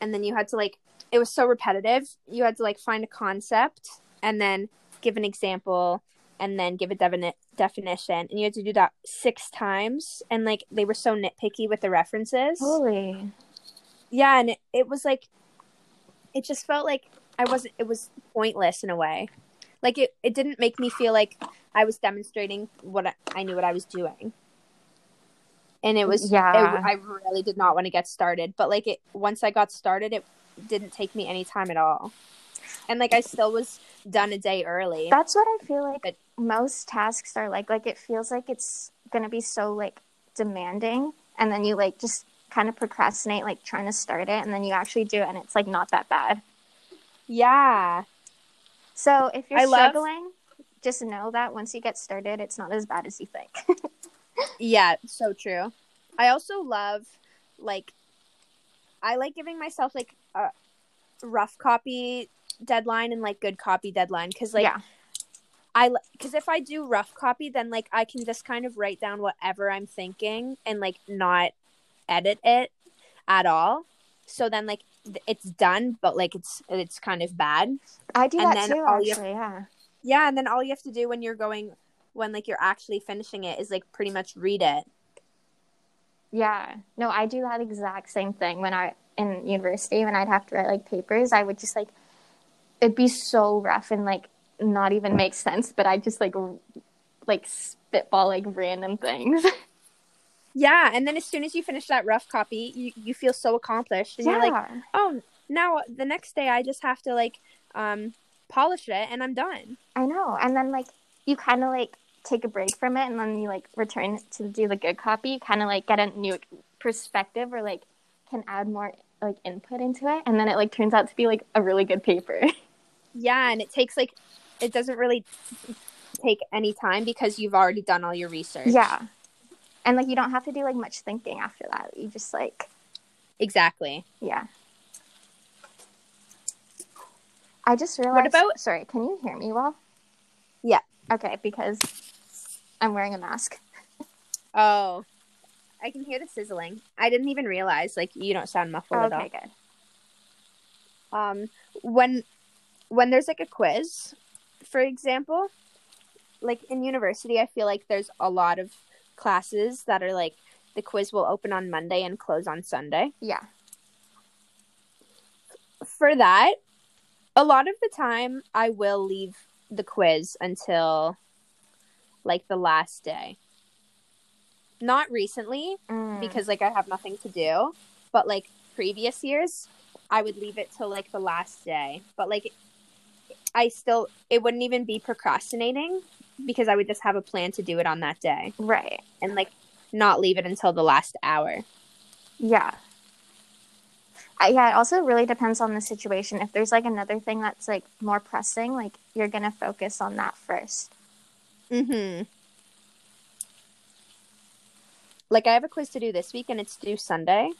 and then you had to like. It was so repetitive. You had to like find a concept and then give an example and then give a defini- definition, and you had to do that six times. And like they were so nitpicky with the references Holy. yeah and it, it was like it just felt like i wasn't it was pointless in a way like it, it didn't make me feel like i was demonstrating what i, I knew what i was doing and it was Yeah. it, i really did not want to get started but like it once i got started it didn't take me any time at all and like i still was done a day early That's what I feel like But- most tasks are like. Like it feels like it's gonna be so like demanding, and then you like just kind of procrastinate, like trying to start it, and then you actually do it, and it's like not that bad. yeah So if you're I love- struggling, just know that once you get started, it's not as bad as you think. Yeah, so true. I also love like I like giving myself like a rough copy deadline and like good copy deadline cuz like yeah, I cuz if I do rough copy then like I can just kind of write down whatever I'm thinking and like not edit it at all. So then like it's done but like it's it's kind of bad. I do And that then too. Actually, yeah. Yeah, and then all you have to do when you're going when like you're actually finishing it is like pretty much read it. Yeah. No, I do that exact same thing when I in university when I'd have to write like papers, I would just like it'd be so rough and like not even make sense, but I'd just like r- like spitball like random things. Yeah, and then as soon as you finish that rough copy, you, you feel so accomplished, and you're like, oh, now the next day I just have to like um polish it, and I'm done. I know. And then like you kind of like take a break from it and then you like return to do the good copy, you kind of like get a new perspective or like can add more like input into it and then it like turns out to be like a really good paper. Yeah, and it takes like it doesn't really take any time because you've already done all your research. yeah. And like you don't have to do like much thinking after that. You just like exactly. Yeah. I just realized. What about- Sorry, can you hear me well? Yeah. Okay, because I'm wearing a mask. Oh, I can hear the sizzling. I didn't even realize like you don't sound muffled okay, at good. all. Um, when when there's like a quiz, for example, like in university, I feel like there's a lot of classes that are like the quiz will open on Monday and close on Sunday. Yeah. For that, a lot of the time I will leave the quiz until like the last day. Not recently Mm. because like I have nothing to do, but like previous years, I would leave it till like the last day. But like I still it wouldn't even be procrastinating because I would just have a plan to do it on that day right. and like not leave it until the last hour. Yeah. Uh, yeah, it also really depends on the situation. If there's like another thing that's like more pressing, like you're gonna focus on that first. Mhm. Like I have a quiz to do this week and it's due Sunday.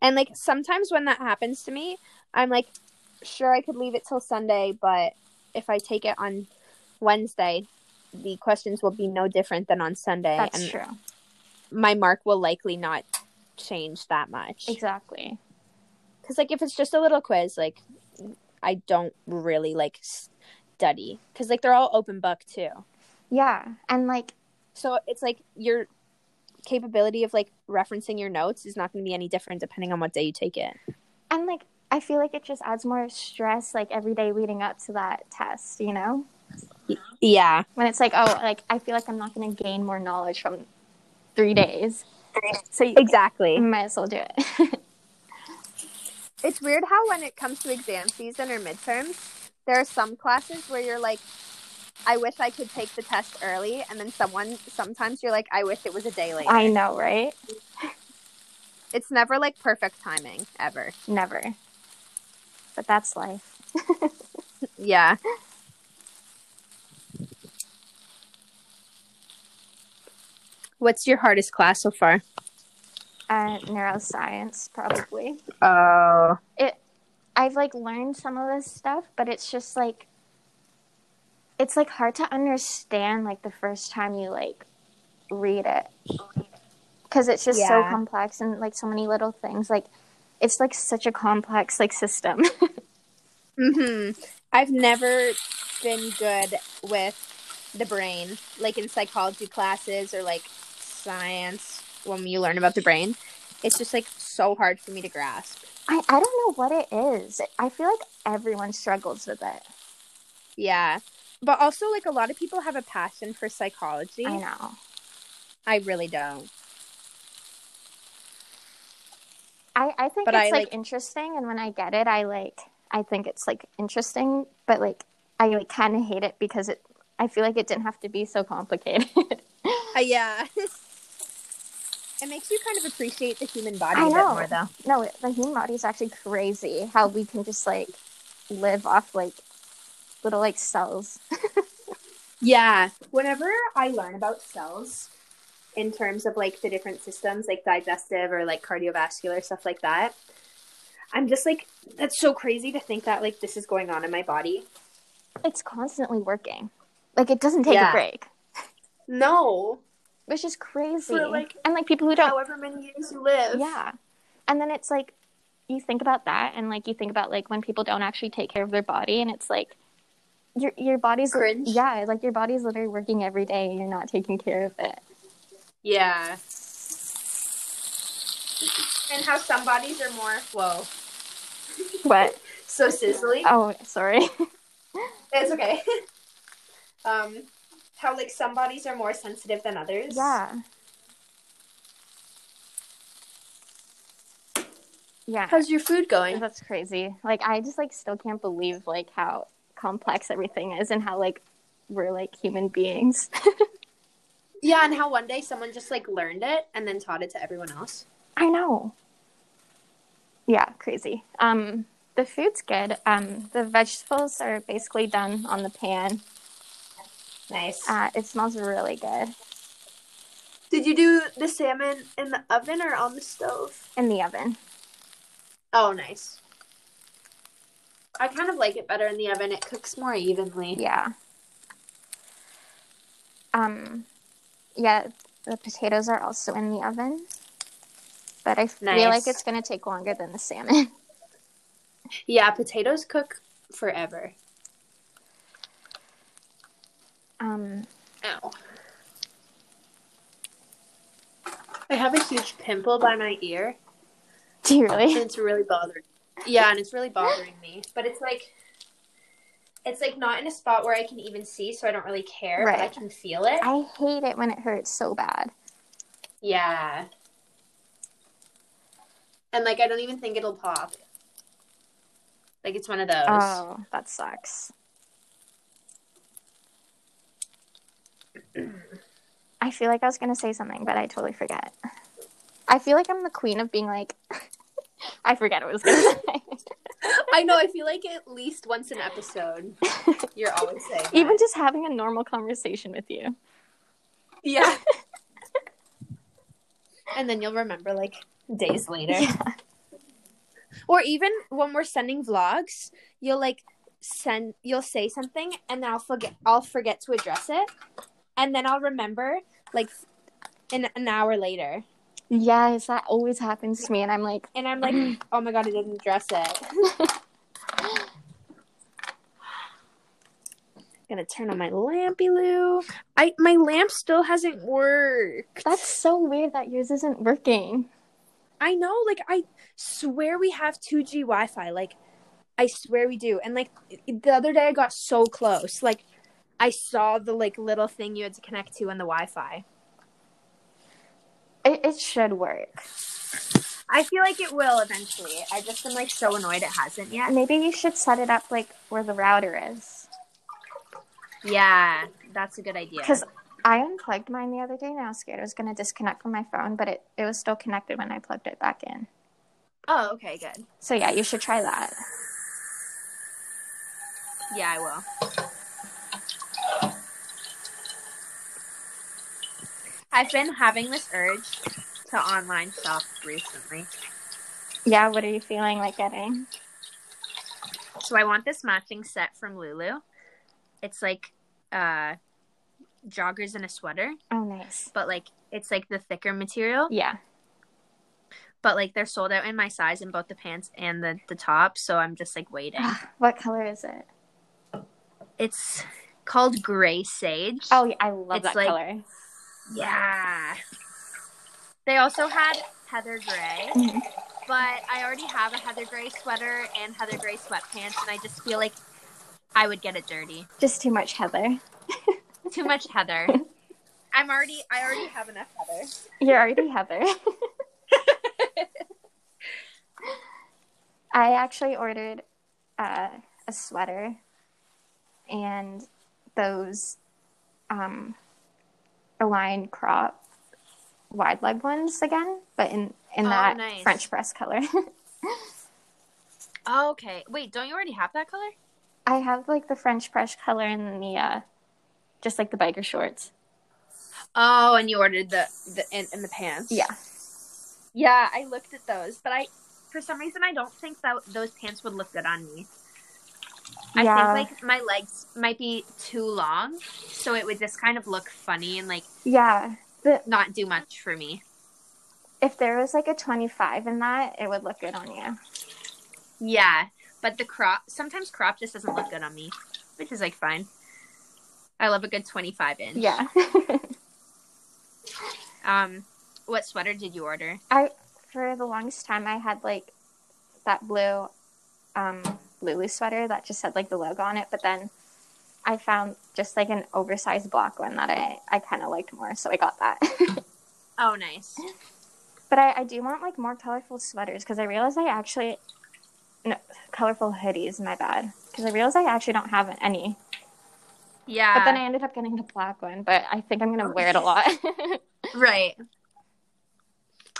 And like sometimes when that happens to me, I'm like sure I could leave it till Sunday, but if I take it on Wednesday, the questions will be no different than on Sunday That's and true. my mark will likely not change that much. Exactly. Cuz like if it's just a little quiz, like I don't really like study cuz like they're all open book too. Yeah, and like So it's like your capability of like referencing your notes is not going to be any different depending on what day you take it. and like I feel like it just adds more stress like every day leading up to that test, you know? Yeah. When it's like, oh, like I feel like I'm not gonna gain more knowledge from three days. So you Exactly. might as well do it. It's weird how when it comes to exam season or midterms, there are some classes where you're like I wish I could take the test early and then someone sometimes you're like I wish it was a day later. I know, right? It's never like perfect timing ever. Never. But that's life. Yeah. What's your hardest class so far? Uh, neuroscience, probably. Oh. It, I've like learned some of this stuff, but it's just like it's like hard to understand like the first time you like read it because it's just so complex and like so many little things. Like it's like such a complex like system. hmm I've never been good with the brain, like in psychology classes or like science when you learn about the brain. It's just like so hard for me to grasp. I I don't know what it is. I feel like everyone struggles with it. Yeah. But also like a lot of people have a passion for psychology. I know. I really don't. I, I think But it's I, like, like- interesting and when I get it I like I think it's like interesting but like I like kind of hate it because it I feel like it didn't have to be so complicated. Uh, yeah. it makes you kind of appreciate the human body I a bit more though. no, the human body is actually crazy how we can just like live off like little like cells. Yeah. Whenever I learn about cells in terms of like the different systems, like digestive or like cardiovascular, stuff like that, I'm just like, that's so crazy to think that like this is going on in my body. It's constantly working. Like it doesn't take Yeah. a break. No. Which is crazy. For, like, and like people who don't However many years you live. Yeah. And then it's like you think about that and like you think about like when people don't actually take care of their body and it's like your your body's Cringe. yeah, like your body's literally working every day and you're not taking care of it. Yeah. And how some bodies are more, whoa, What? so sizzly. Oh, sorry. It's okay. um, how like some bodies are more sensitive than others. yeah. Yeah. How's your food going? That's crazy. Like I just like still can't believe like how complex everything is and how like we're like human beings. Yeah, and how one day someone just like learned it and then taught it to everyone else. I know. Yeah, crazy. Um, the food's good. Um, the vegetables are basically done on the pan. Nice. Uh, it smells really good Did you do the salmon in the oven or on the stove? in the oven. Oh, nice. I kind of like it better in the oven. It cooks more evenly. Yeah. Um, yeah, the potatoes are also in the oven, but I feel like it's gonna take longer than the salmon. Yeah, potatoes cook forever. Um, Ow. I have a huge pimple by my ear, do you and really? it's really bothering. Yeah, and it's really bothering me. But it's like, it's like not in a spot where I can even see, so I don't really care. But I can feel it. I hate it when it hurts so bad. Yeah. And like, I don't even think it'll pop. Like it's one of those. Oh, that sucks. I feel like I was gonna say something, but I totally forget. I feel like I'm the queen of being like, I forget what I was gonna say. I know. I feel like at least once an episode, you're always saying. that. Even just having a normal conversation with you. yeah. and then you'll remember like days later. Or even when we're sending vlogs, you'll like send you'll say something and then I'll forget I'll forget to address it. And then I'll remember like an, an hour later. Yes, that always happens to me, and I'm like, And I'm like, oh my god, I didn't dress it. Gonna turn on my lampy Lou. I my lamp still hasn't worked. that's so weird that yours isn't working. I know, like I swear we have 2G Wi-Fi. Like I swear we do. And like the other day I got so close. Like I saw the like little thing you had to connect to on the Wi-Fi. It, it should work. I feel like it will eventually. I just am like so annoyed it hasn't yet. Maybe you should set it up like where the router is. Yeah, that's a good idea. Because I unplugged mine the other day and I was scared it was going to disconnect from my phone, but it, it was still connected when I plugged it back in. Oh, okay, good. So yeah, you should try that. Yeah, I will. I've been having this urge to online shop recently. Yeah, what are you feeling like getting? So I want this matching set from Lulu. It's like uh joggers and a sweater, Oh, nice. but like it's like the thicker material, Yeah. but like they're sold out in my size in both the pants and the the top, so I'm just like waiting. what color is it? It's called Gray Sage. Oh, yeah, I love It's that like- color. Yeah. They also had heather gray, Mhm. but I already have a heather gray sweater and heather gray sweatpants, and I just feel like I would get it dirty. Just too much heather. Too much heather. I'm already. I already have enough heather. You're already Heather. I actually ordered uh, a sweater and those um, Align crop wide leg ones again, but in in Oh, that nice. French press color. Oh, okay. Wait, don't you already have that color? I have like the French press color and the uh, just like the biker shorts. Oh, and you ordered the the in, in the pants. Yeah. Yeah, I looked at those, but I for some reason I don't think that those pants would look good on me. I Yeah. think like my legs might be too long, so it would just kind of look funny and like Yeah. The, not do much for me. if there was like a 25 in that, it would look good on you. Yeah, but the crop sometimes crop just doesn't look good on me, which is like fine. I love a good 25 inch. Yeah. Um what sweater did you order? I for the longest time I had like that blue um Lulu sweater that just had like the logo on it, but then I found just like an oversized black one that I I kind of liked more, so I got that. Oh, nice. but I, I do want like more colorful sweaters because I realized I actually no colorful hoodies. My bad because I realized I actually don't have any. Yeah. But then I ended up getting the black one, but I think I'm gonna wear it a lot. Right.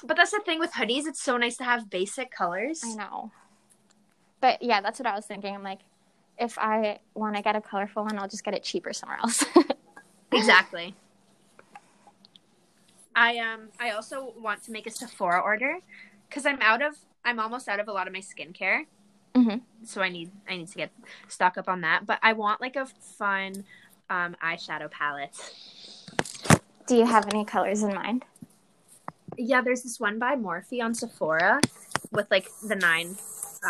But that's the thing with hoodies, it's so nice to have basic colors. I know. But yeah, that's what I was thinking. I'm like, if I want to get a colorful one, I'll just get it cheaper somewhere else. Exactly. I um I also want to make a Sephora order cuz I'm out of I'm almost out of a lot of my skincare. Mhm. So I need I need to get stock up on that, but I want like a fun um eyeshadow palette. Do you have any colors in mind? Yeah, there's this one by Morphe on Sephora with like the nine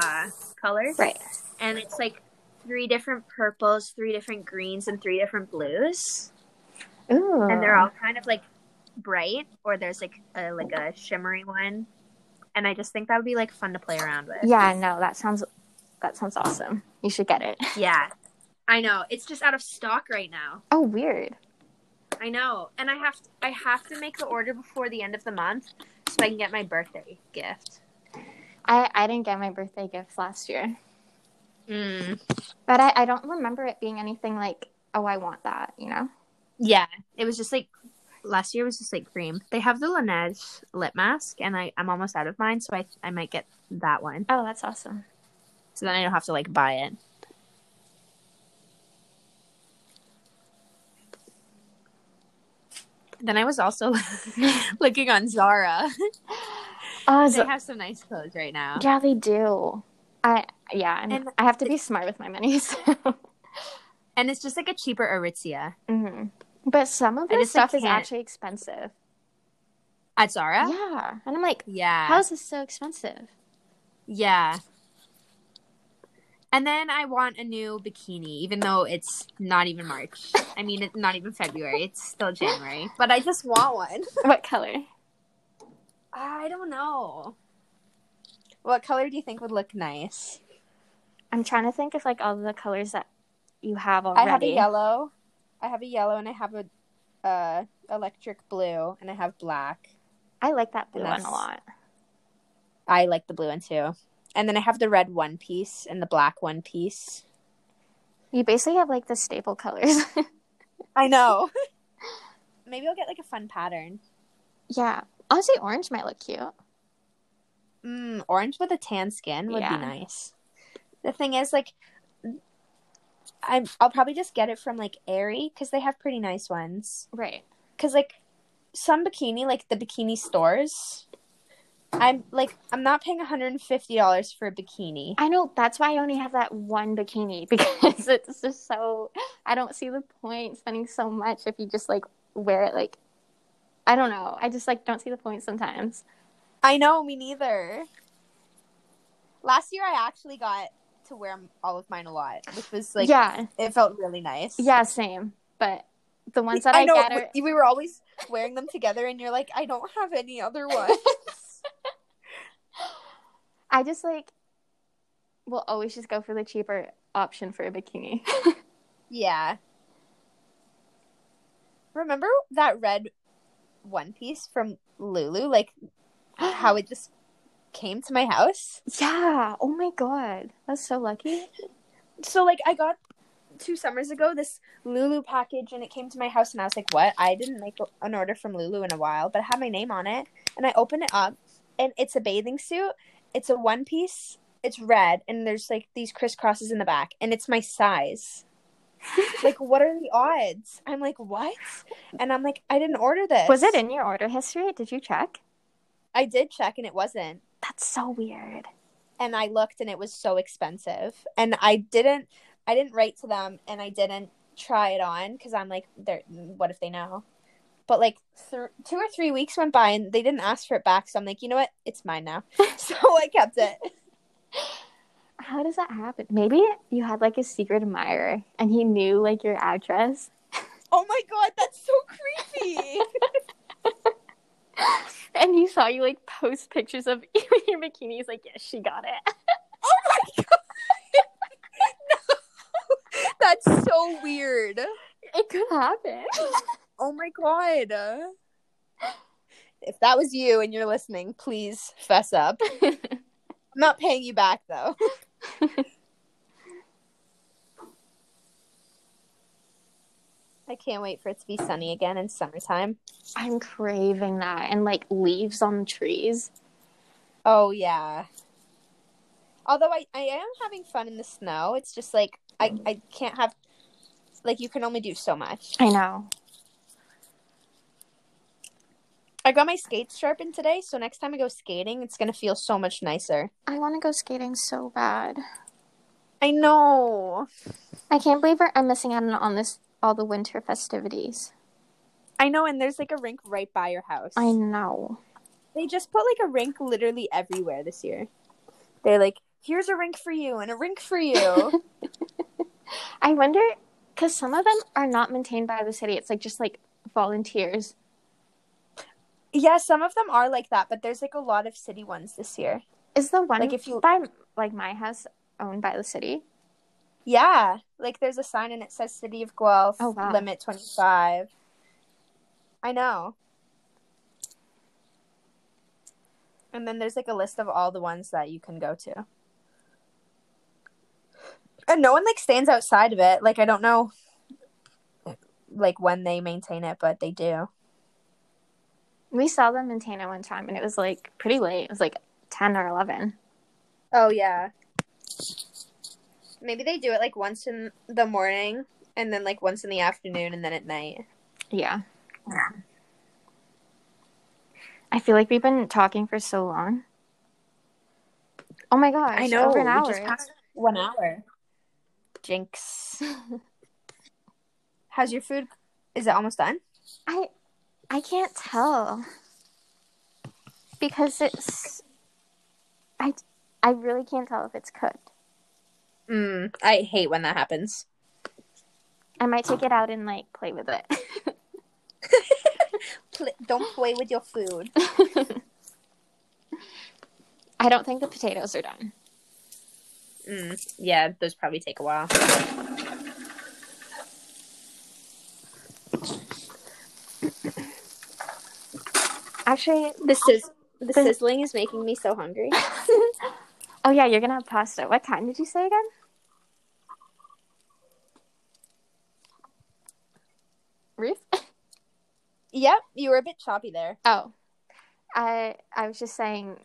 uh colors. Right. and it's like three different purples, three different greens, and three different blues, Ooh. and they're all kind of like bright, or there's like a like a shimmery one, and I just think that would be like fun to play around with. Yeah, no, that sounds that sounds awesome. You should get it. Yeah. I know. It's just out of stock right now. Oh, weird. I know. And I have to, I have to make the order before the end of the month so I can get my birthday gift. I I didn't get my birthday gifts last year, Mm. but I I don't remember it being anything like oh I want that you know. Yeah. It was just like last year was just like cream. They have the Laneige lip mask and I I'm almost out of mine so I I might get that one. Oh, that's awesome. So then I don't have to like buy it. Then I was also looking on Zara. Oh, they have some nice clothes right now. yeah, they do. I yeah, and, And- I have to be smart with my money. So. And it's just like a cheaper Aritzia. hmm But some of I the just, like, stuff is actually expensive. At Zara? Yeah, and I'm like, Yeah. how is this so expensive? Yeah. And then I want a new bikini, even though it's not even March. I mean, it's not even February. It's still January. But I just want one. What color? I don't know. What color do you think would look nice? I'm trying to think of like all the colors that you have already. I have a yellow. I have a yellow and I have a uh, electric blue and I have black. I like that blue one a lot. I like the blue one too. And then I have the red one piece and the black one piece. You basically have like the staple colors. I know. Maybe I'll get like a fun pattern. yeah, honestly, orange might look cute. Mm, orange with a tan skin would Yeah. be nice. The thing is, like, I'm I'll probably just get it from like Aerie because they have pretty nice ones. Right. Because like some bikini, like the bikini stores, I'm like I'm not paying 150 dollars for a bikini. I know that's why I only have that one bikini because it's just so I don't see the point spending so much if you just like wear it like I don't know. I just like don't see the point sometimes. I know, me neither. Last year, I actually got to wear all of mine a lot, which was like yeah. it felt really nice. Yeah, same. But the ones that I, know. get are we we were always wearing them together, and you're like, I don't have any other ones. I just like will always just go for the cheaper option for a bikini. yeah. Remember that red one piece from Lulu? Like how it just came to my house. yeah. Oh my god. That's so lucky. So like I got two summers ago this Lulu package, and it came to my house, and I was like, "What? I didn't make an order from Lulu in a while, but I had my name on it." And I open it up, and it's a bathing suit. It's a one piece. It's red, and there's like these crisscrosses in the back, and it's my size. like, what are the odds? I'm like, what? And I'm like, I didn't order this. Was it in your order history? Did you check? I did check, and it wasn't. That's so weird. and I looked and it was so expensive. And I didn't I didn't write to them and I didn't try it on cuz I'm like what if they know? But like th- two or 3 weeks went by and they didn't ask for it back. So I'm like, "You know what? It's mine now." so I kept it. How does that happen? Maybe you had like a secret admirer and he knew like your address. Oh my god, that's so creepy. And he saw you like post pictures of your bikini. He's like, yes, she got it. oh my god. no. That's so weird. It could happen. Oh my god. If that was you and you're listening, please fess up. I'm not paying you back though. I can't wait for it to be sunny again in summertime. I'm craving that. And like leaves on the trees. Oh yeah. Although I, I am having fun in the snow. It's just like I, I can't have like you can only do so much. I know. I got my skates sharpened today, so next time I go skating, it's gonna feel so much nicer. I want to go skating so bad. I know. I can't believe I'm missing out on this all the winter festivities. I know, and there's like a rink right by your house. I know. They just put like a rink literally everywhere this year. They're like, here's a rink for you and a rink for you. I wonder because some of them are not maintained by the city. It's like just like volunteers. Yeah, some of them are like that, but there's like a lot of city ones this year. Is the one Like, if you- by like my house owned by the city? Yeah, like there's a sign and it says City of Guelph, Oh, wow. limit 25. I know. And then there's like a list of all the ones that you can go to. And no one like stands outside of it. Like I don't know like when they maintain it, but they do. We saw them in Tana one time, and it was like pretty late. It was like ten or eleven. Oh yeah. Maybe they do it like once in the morning and then like once in the afternoon and then at night. Yeah. Yeah. I feel like we've been talking for so long. Oh my gosh! I know. over an we hour. just passed one hour. Jinx. How's your food? Is it almost done? I I can't tell because it's I I really can't tell if it's cooked. Mm, I hate when that happens. I might take it out and like play with it. Don't play with your food. I don't think the potatoes are done. Mm, yeah, those probably take a while. Actually, The sizz- the The- sizzling is making me so hungry. oh yeah, you're gonna have pasta. What kind did you say again? Ruth? yep, you were a bit choppy there. Oh, I I was just saying,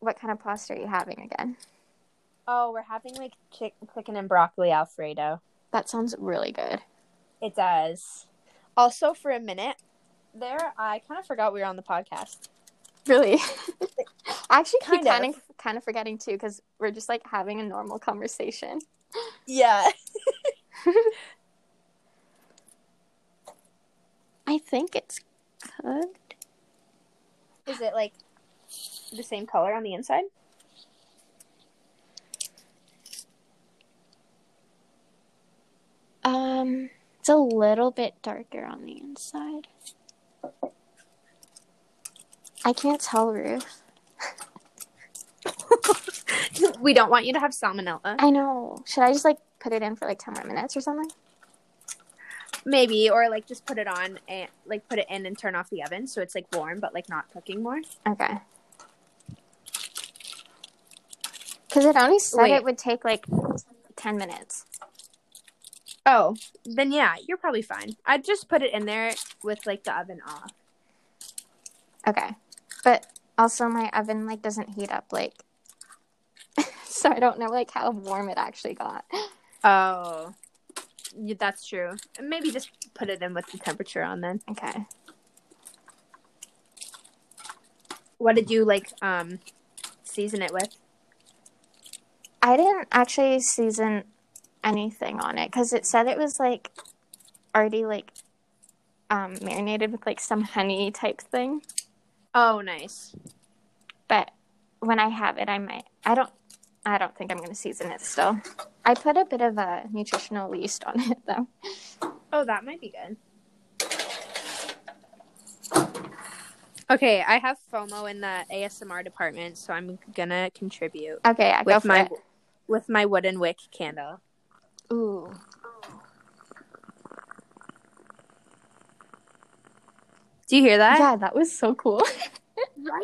what kind of pasta are you having again? Oh, we're having like chick- chicken and broccoli alfredo. That sounds really good. It does. Also, for a minute there, I kind of forgot we were on the podcast. Really? I actually keep Kind of. kind of kind of forgetting too because we're just like having a normal conversation. Yeah. I think it's cooked. Is it like the same color on the inside? Um, it's a little bit darker on the inside. I can't tell, Ruth. we don't want you to have salmonella. I know. Should I just like put it in for like ten more minutes or something? Maybe, or like just put it on and like put it in and turn off the oven so it's like warm but like not cooking more. Okay. Because it only said Wait. it would take like ten minutes. Oh, then yeah, you're probably fine. I'd just put it in there with like the oven off. Okay. But also my oven like doesn't heat up like so I don't know like how warm it actually got. Oh, yeah, that's true. Maybe just put it in with the temperature on then. Okay. What did you like um season it with? I didn't actually season anything on it cuz it said it was like already like um marinated with like some honey type thing. Oh, nice. But when I have it I might I don't I don't think I'm going to season it still. I put a bit of a nutritional yeast on it though. Oh, that might be good. Okay, I have FOMO in the ASMR department, so I'm gonna contribute Okay, I go with for my it. with my wooden wick candle. Ooh. Do you hear that? Yeah, that was so cool. Right?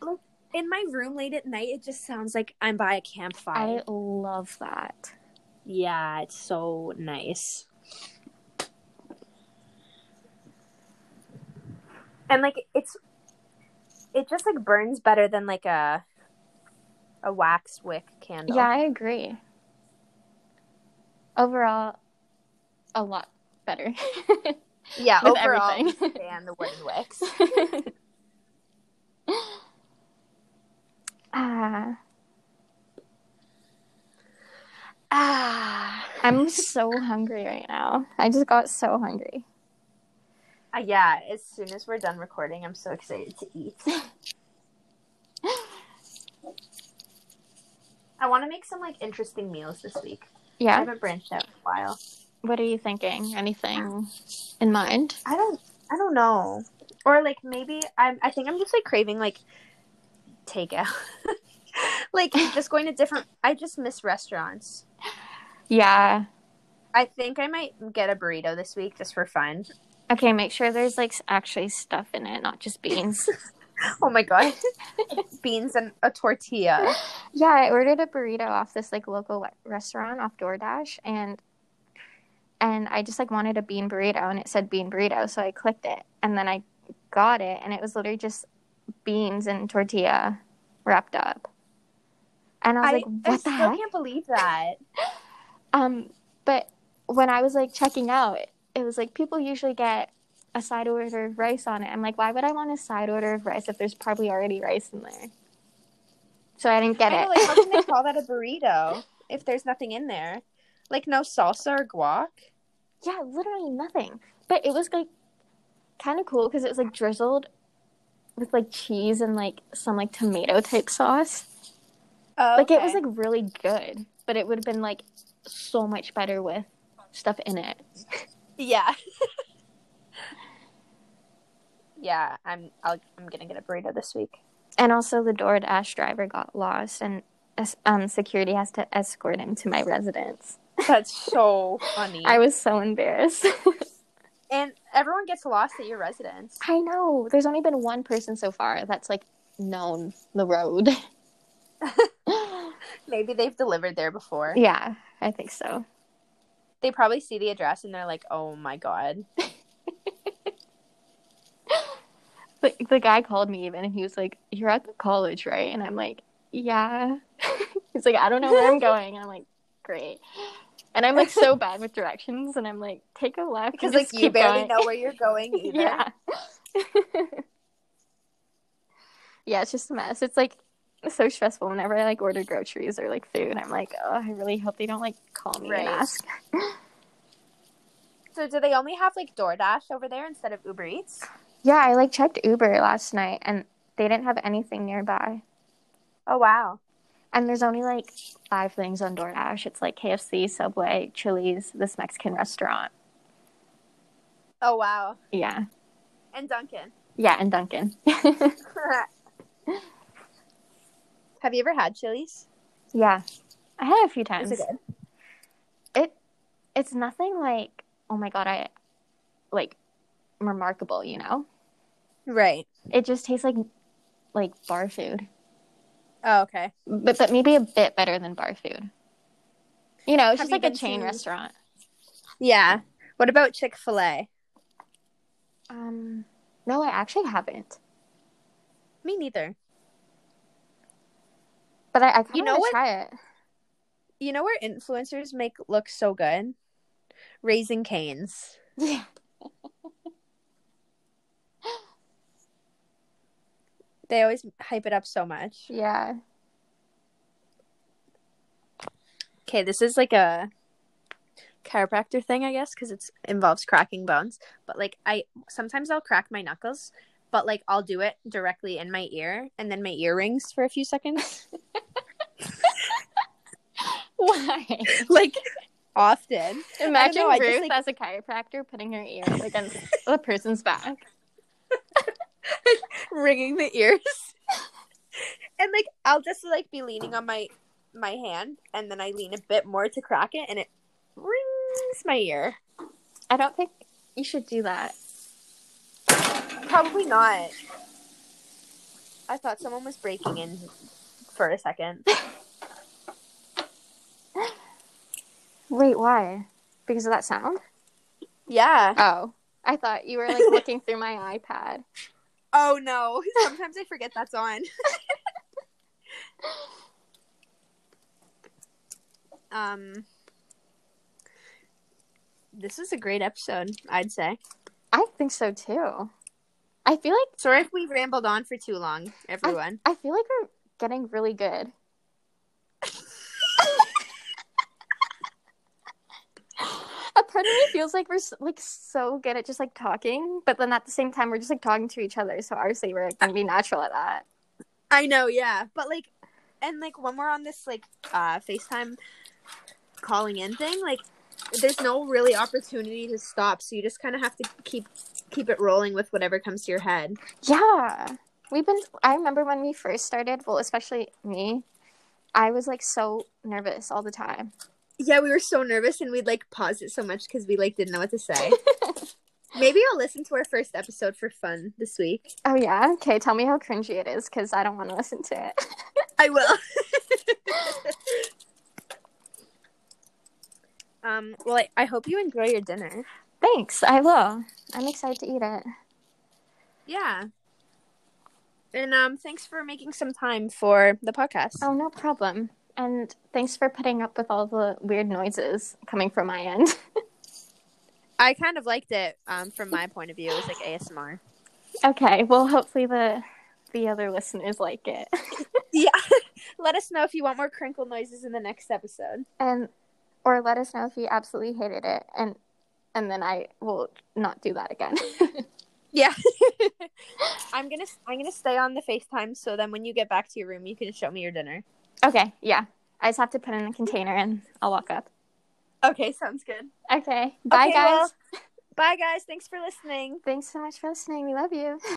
like in my room late at night, it just sounds like I'm by a campfire. I love that. Yeah, it's so nice. And like it's it just like burns better than like a a wax wick candle. Yeah, I agree. Overall, a lot better. Yeah, with overall everything. and the wooden wicks. ah, Ah. I'm so hungry right now. I just got so hungry. Uh, yeah, as soon as we're done recording, I'm so excited to eat. I want to make some like interesting meals this week. Yeah. I haven't branched out in a while. What are you thinking? Anything in mind? I don't I don't know. Or like maybe I'm I think I'm just like craving like takeout. like just going to different I just miss restaurants. Yeah. I think I might get a burrito this week just for fun. Okay, make sure there's like actually stuff in it, not just beans. Oh my god. Beans and a tortilla. yeah, I ordered a burrito off this like local restaurant off DoorDash and and I just like wanted a bean burrito and it said bean burrito, so I clicked it and then I got it and it was literally just beans and tortilla wrapped up. And I was I, like, I what the still heck? can't believe that. Um, but when I was like checking out, it was like people usually get a side order of rice on it. I'm like, why would I want a side order of rice if there's probably already rice in there? So I didn't get I it. know, like how can they call that a burrito if there's nothing in there? Like no salsa or guac? Yeah, literally nothing. But it was like kind of cool because it was like drizzled with like cheese and like some like tomato type sauce. Oh, Like it was like really good, but it would have been like so much better with stuff in it. Yeah. yeah, I'm I'll, I'm gonna get a burrito this week. And also, the DoorDash driver got lost, and um, security has to escort him to my residence. That's so funny. I was so embarrassed. and everyone gets lost at your residence. I know. There's only been one person so far that's like known the road. Maybe they've delivered there before. yeah, I think so. They probably see the address and they're like, "Oh my god." But the guy called me even, and he was like, "You're at the college, right?" And I'm like, "Yeah." He's like, "I don't know where I'm going." And I'm like, "Great." And I'm like so bad with directions, and I'm like, "Take a left." Because like you barely going." know where you're going either. Yeah. yeah, it's just a mess. It's like so stressful whenever I like order groceries or like food. I'm like, oh, I really hope they don't like call me Right. and ask. So do they only have like DoorDash over there instead of Uber Eats? Yeah, I like checked Uber last night and they didn't have anything nearby. Oh wow. And there's only like five things on DoorDash. It's like KFC, Subway, Chili's, this Mexican restaurant. Oh wow. Yeah. And Dunkin'. Yeah, and Dunkin'. have you ever had Chili's? yeah. I had a few times. Is it good? it it's nothing like oh my god i like remarkable you know Right. it just tastes like like bar food Oh okay. but, but maybe a bit better than bar food you know it's Have just like a chain to- restaurant Yeah. What about Chick Fil A? um no i actually haven't Me neither. but i, I kind of You know want what? to try it You know where influencers make look so good? Raising Cane's. yeah They always hype it up so much. yeah Okay, this is like a chiropractor thing, I guess, because it involves cracking bones. But like, I sometimes I'll crack my knuckles, but like I'll do it directly in my ear, and then my ear rings for a few seconds, why like often. imagine know, ruth just, like- as a chiropractor putting her ear against the person's back ringing the ears. And like i'll just like be leaning on my my hand and then i lean a bit more to crack it and it rings my ear. I don't think you should do that. Probably not. I thought someone was breaking in for a second. Wait, why? Because of that sound? yeah. Oh, I thought you were like looking through my iPad. Oh no sometimes i forget that's on um this is a great episode i'd say I think so too. I feel like sorry if we rambled on for too long everyone I feel like we're getting really good. Part of me feels like we're like so good at just like talking, but then at the same time we're just like talking to each other. So obviously we're gonna be natural at that. I know, yeah. But like and like when we're on this like uh FaceTime calling in thing, like there's no really opportunity to stop. So you just kind of have to keep keep it rolling with whatever comes to your head. Yeah. We've been I remember when we first started, well, especially me, I was like so nervous all the time. Yeah, we were so nervous and we'd like pause it so much because we like didn't know what to say. Maybe I'll listen to our first episode for fun this week. Oh yeah. Okay, tell me how cringy it is cuz I don't want to listen to it. I will. um. Well, I, I hope you enjoy your dinner. Thanks. I will. I'm excited to eat it. Yeah. And um, thanks for making some time for the podcast. Oh, no problem. And thanks for putting up with all the weird noises coming from my end. I kind of liked it um, from my point of view. It was like ASMR. okay, well, hopefully the the other listeners like it. Yeah. Let us know if you want more crinkle noises in the next episode. and or let us know if you absolutely hated it and and then I will not do that again. Yeah. I'm gonna I'm gonna stay on the FaceTime so then when you get back to your room you can show me your dinner. Okay, yeah. I just have to put in a container and I'll walk up. Okay, sounds good. Okay. Bye Okay, guys. well- Bye guys. Thanks for listening. Thanks so much for listening. We love you.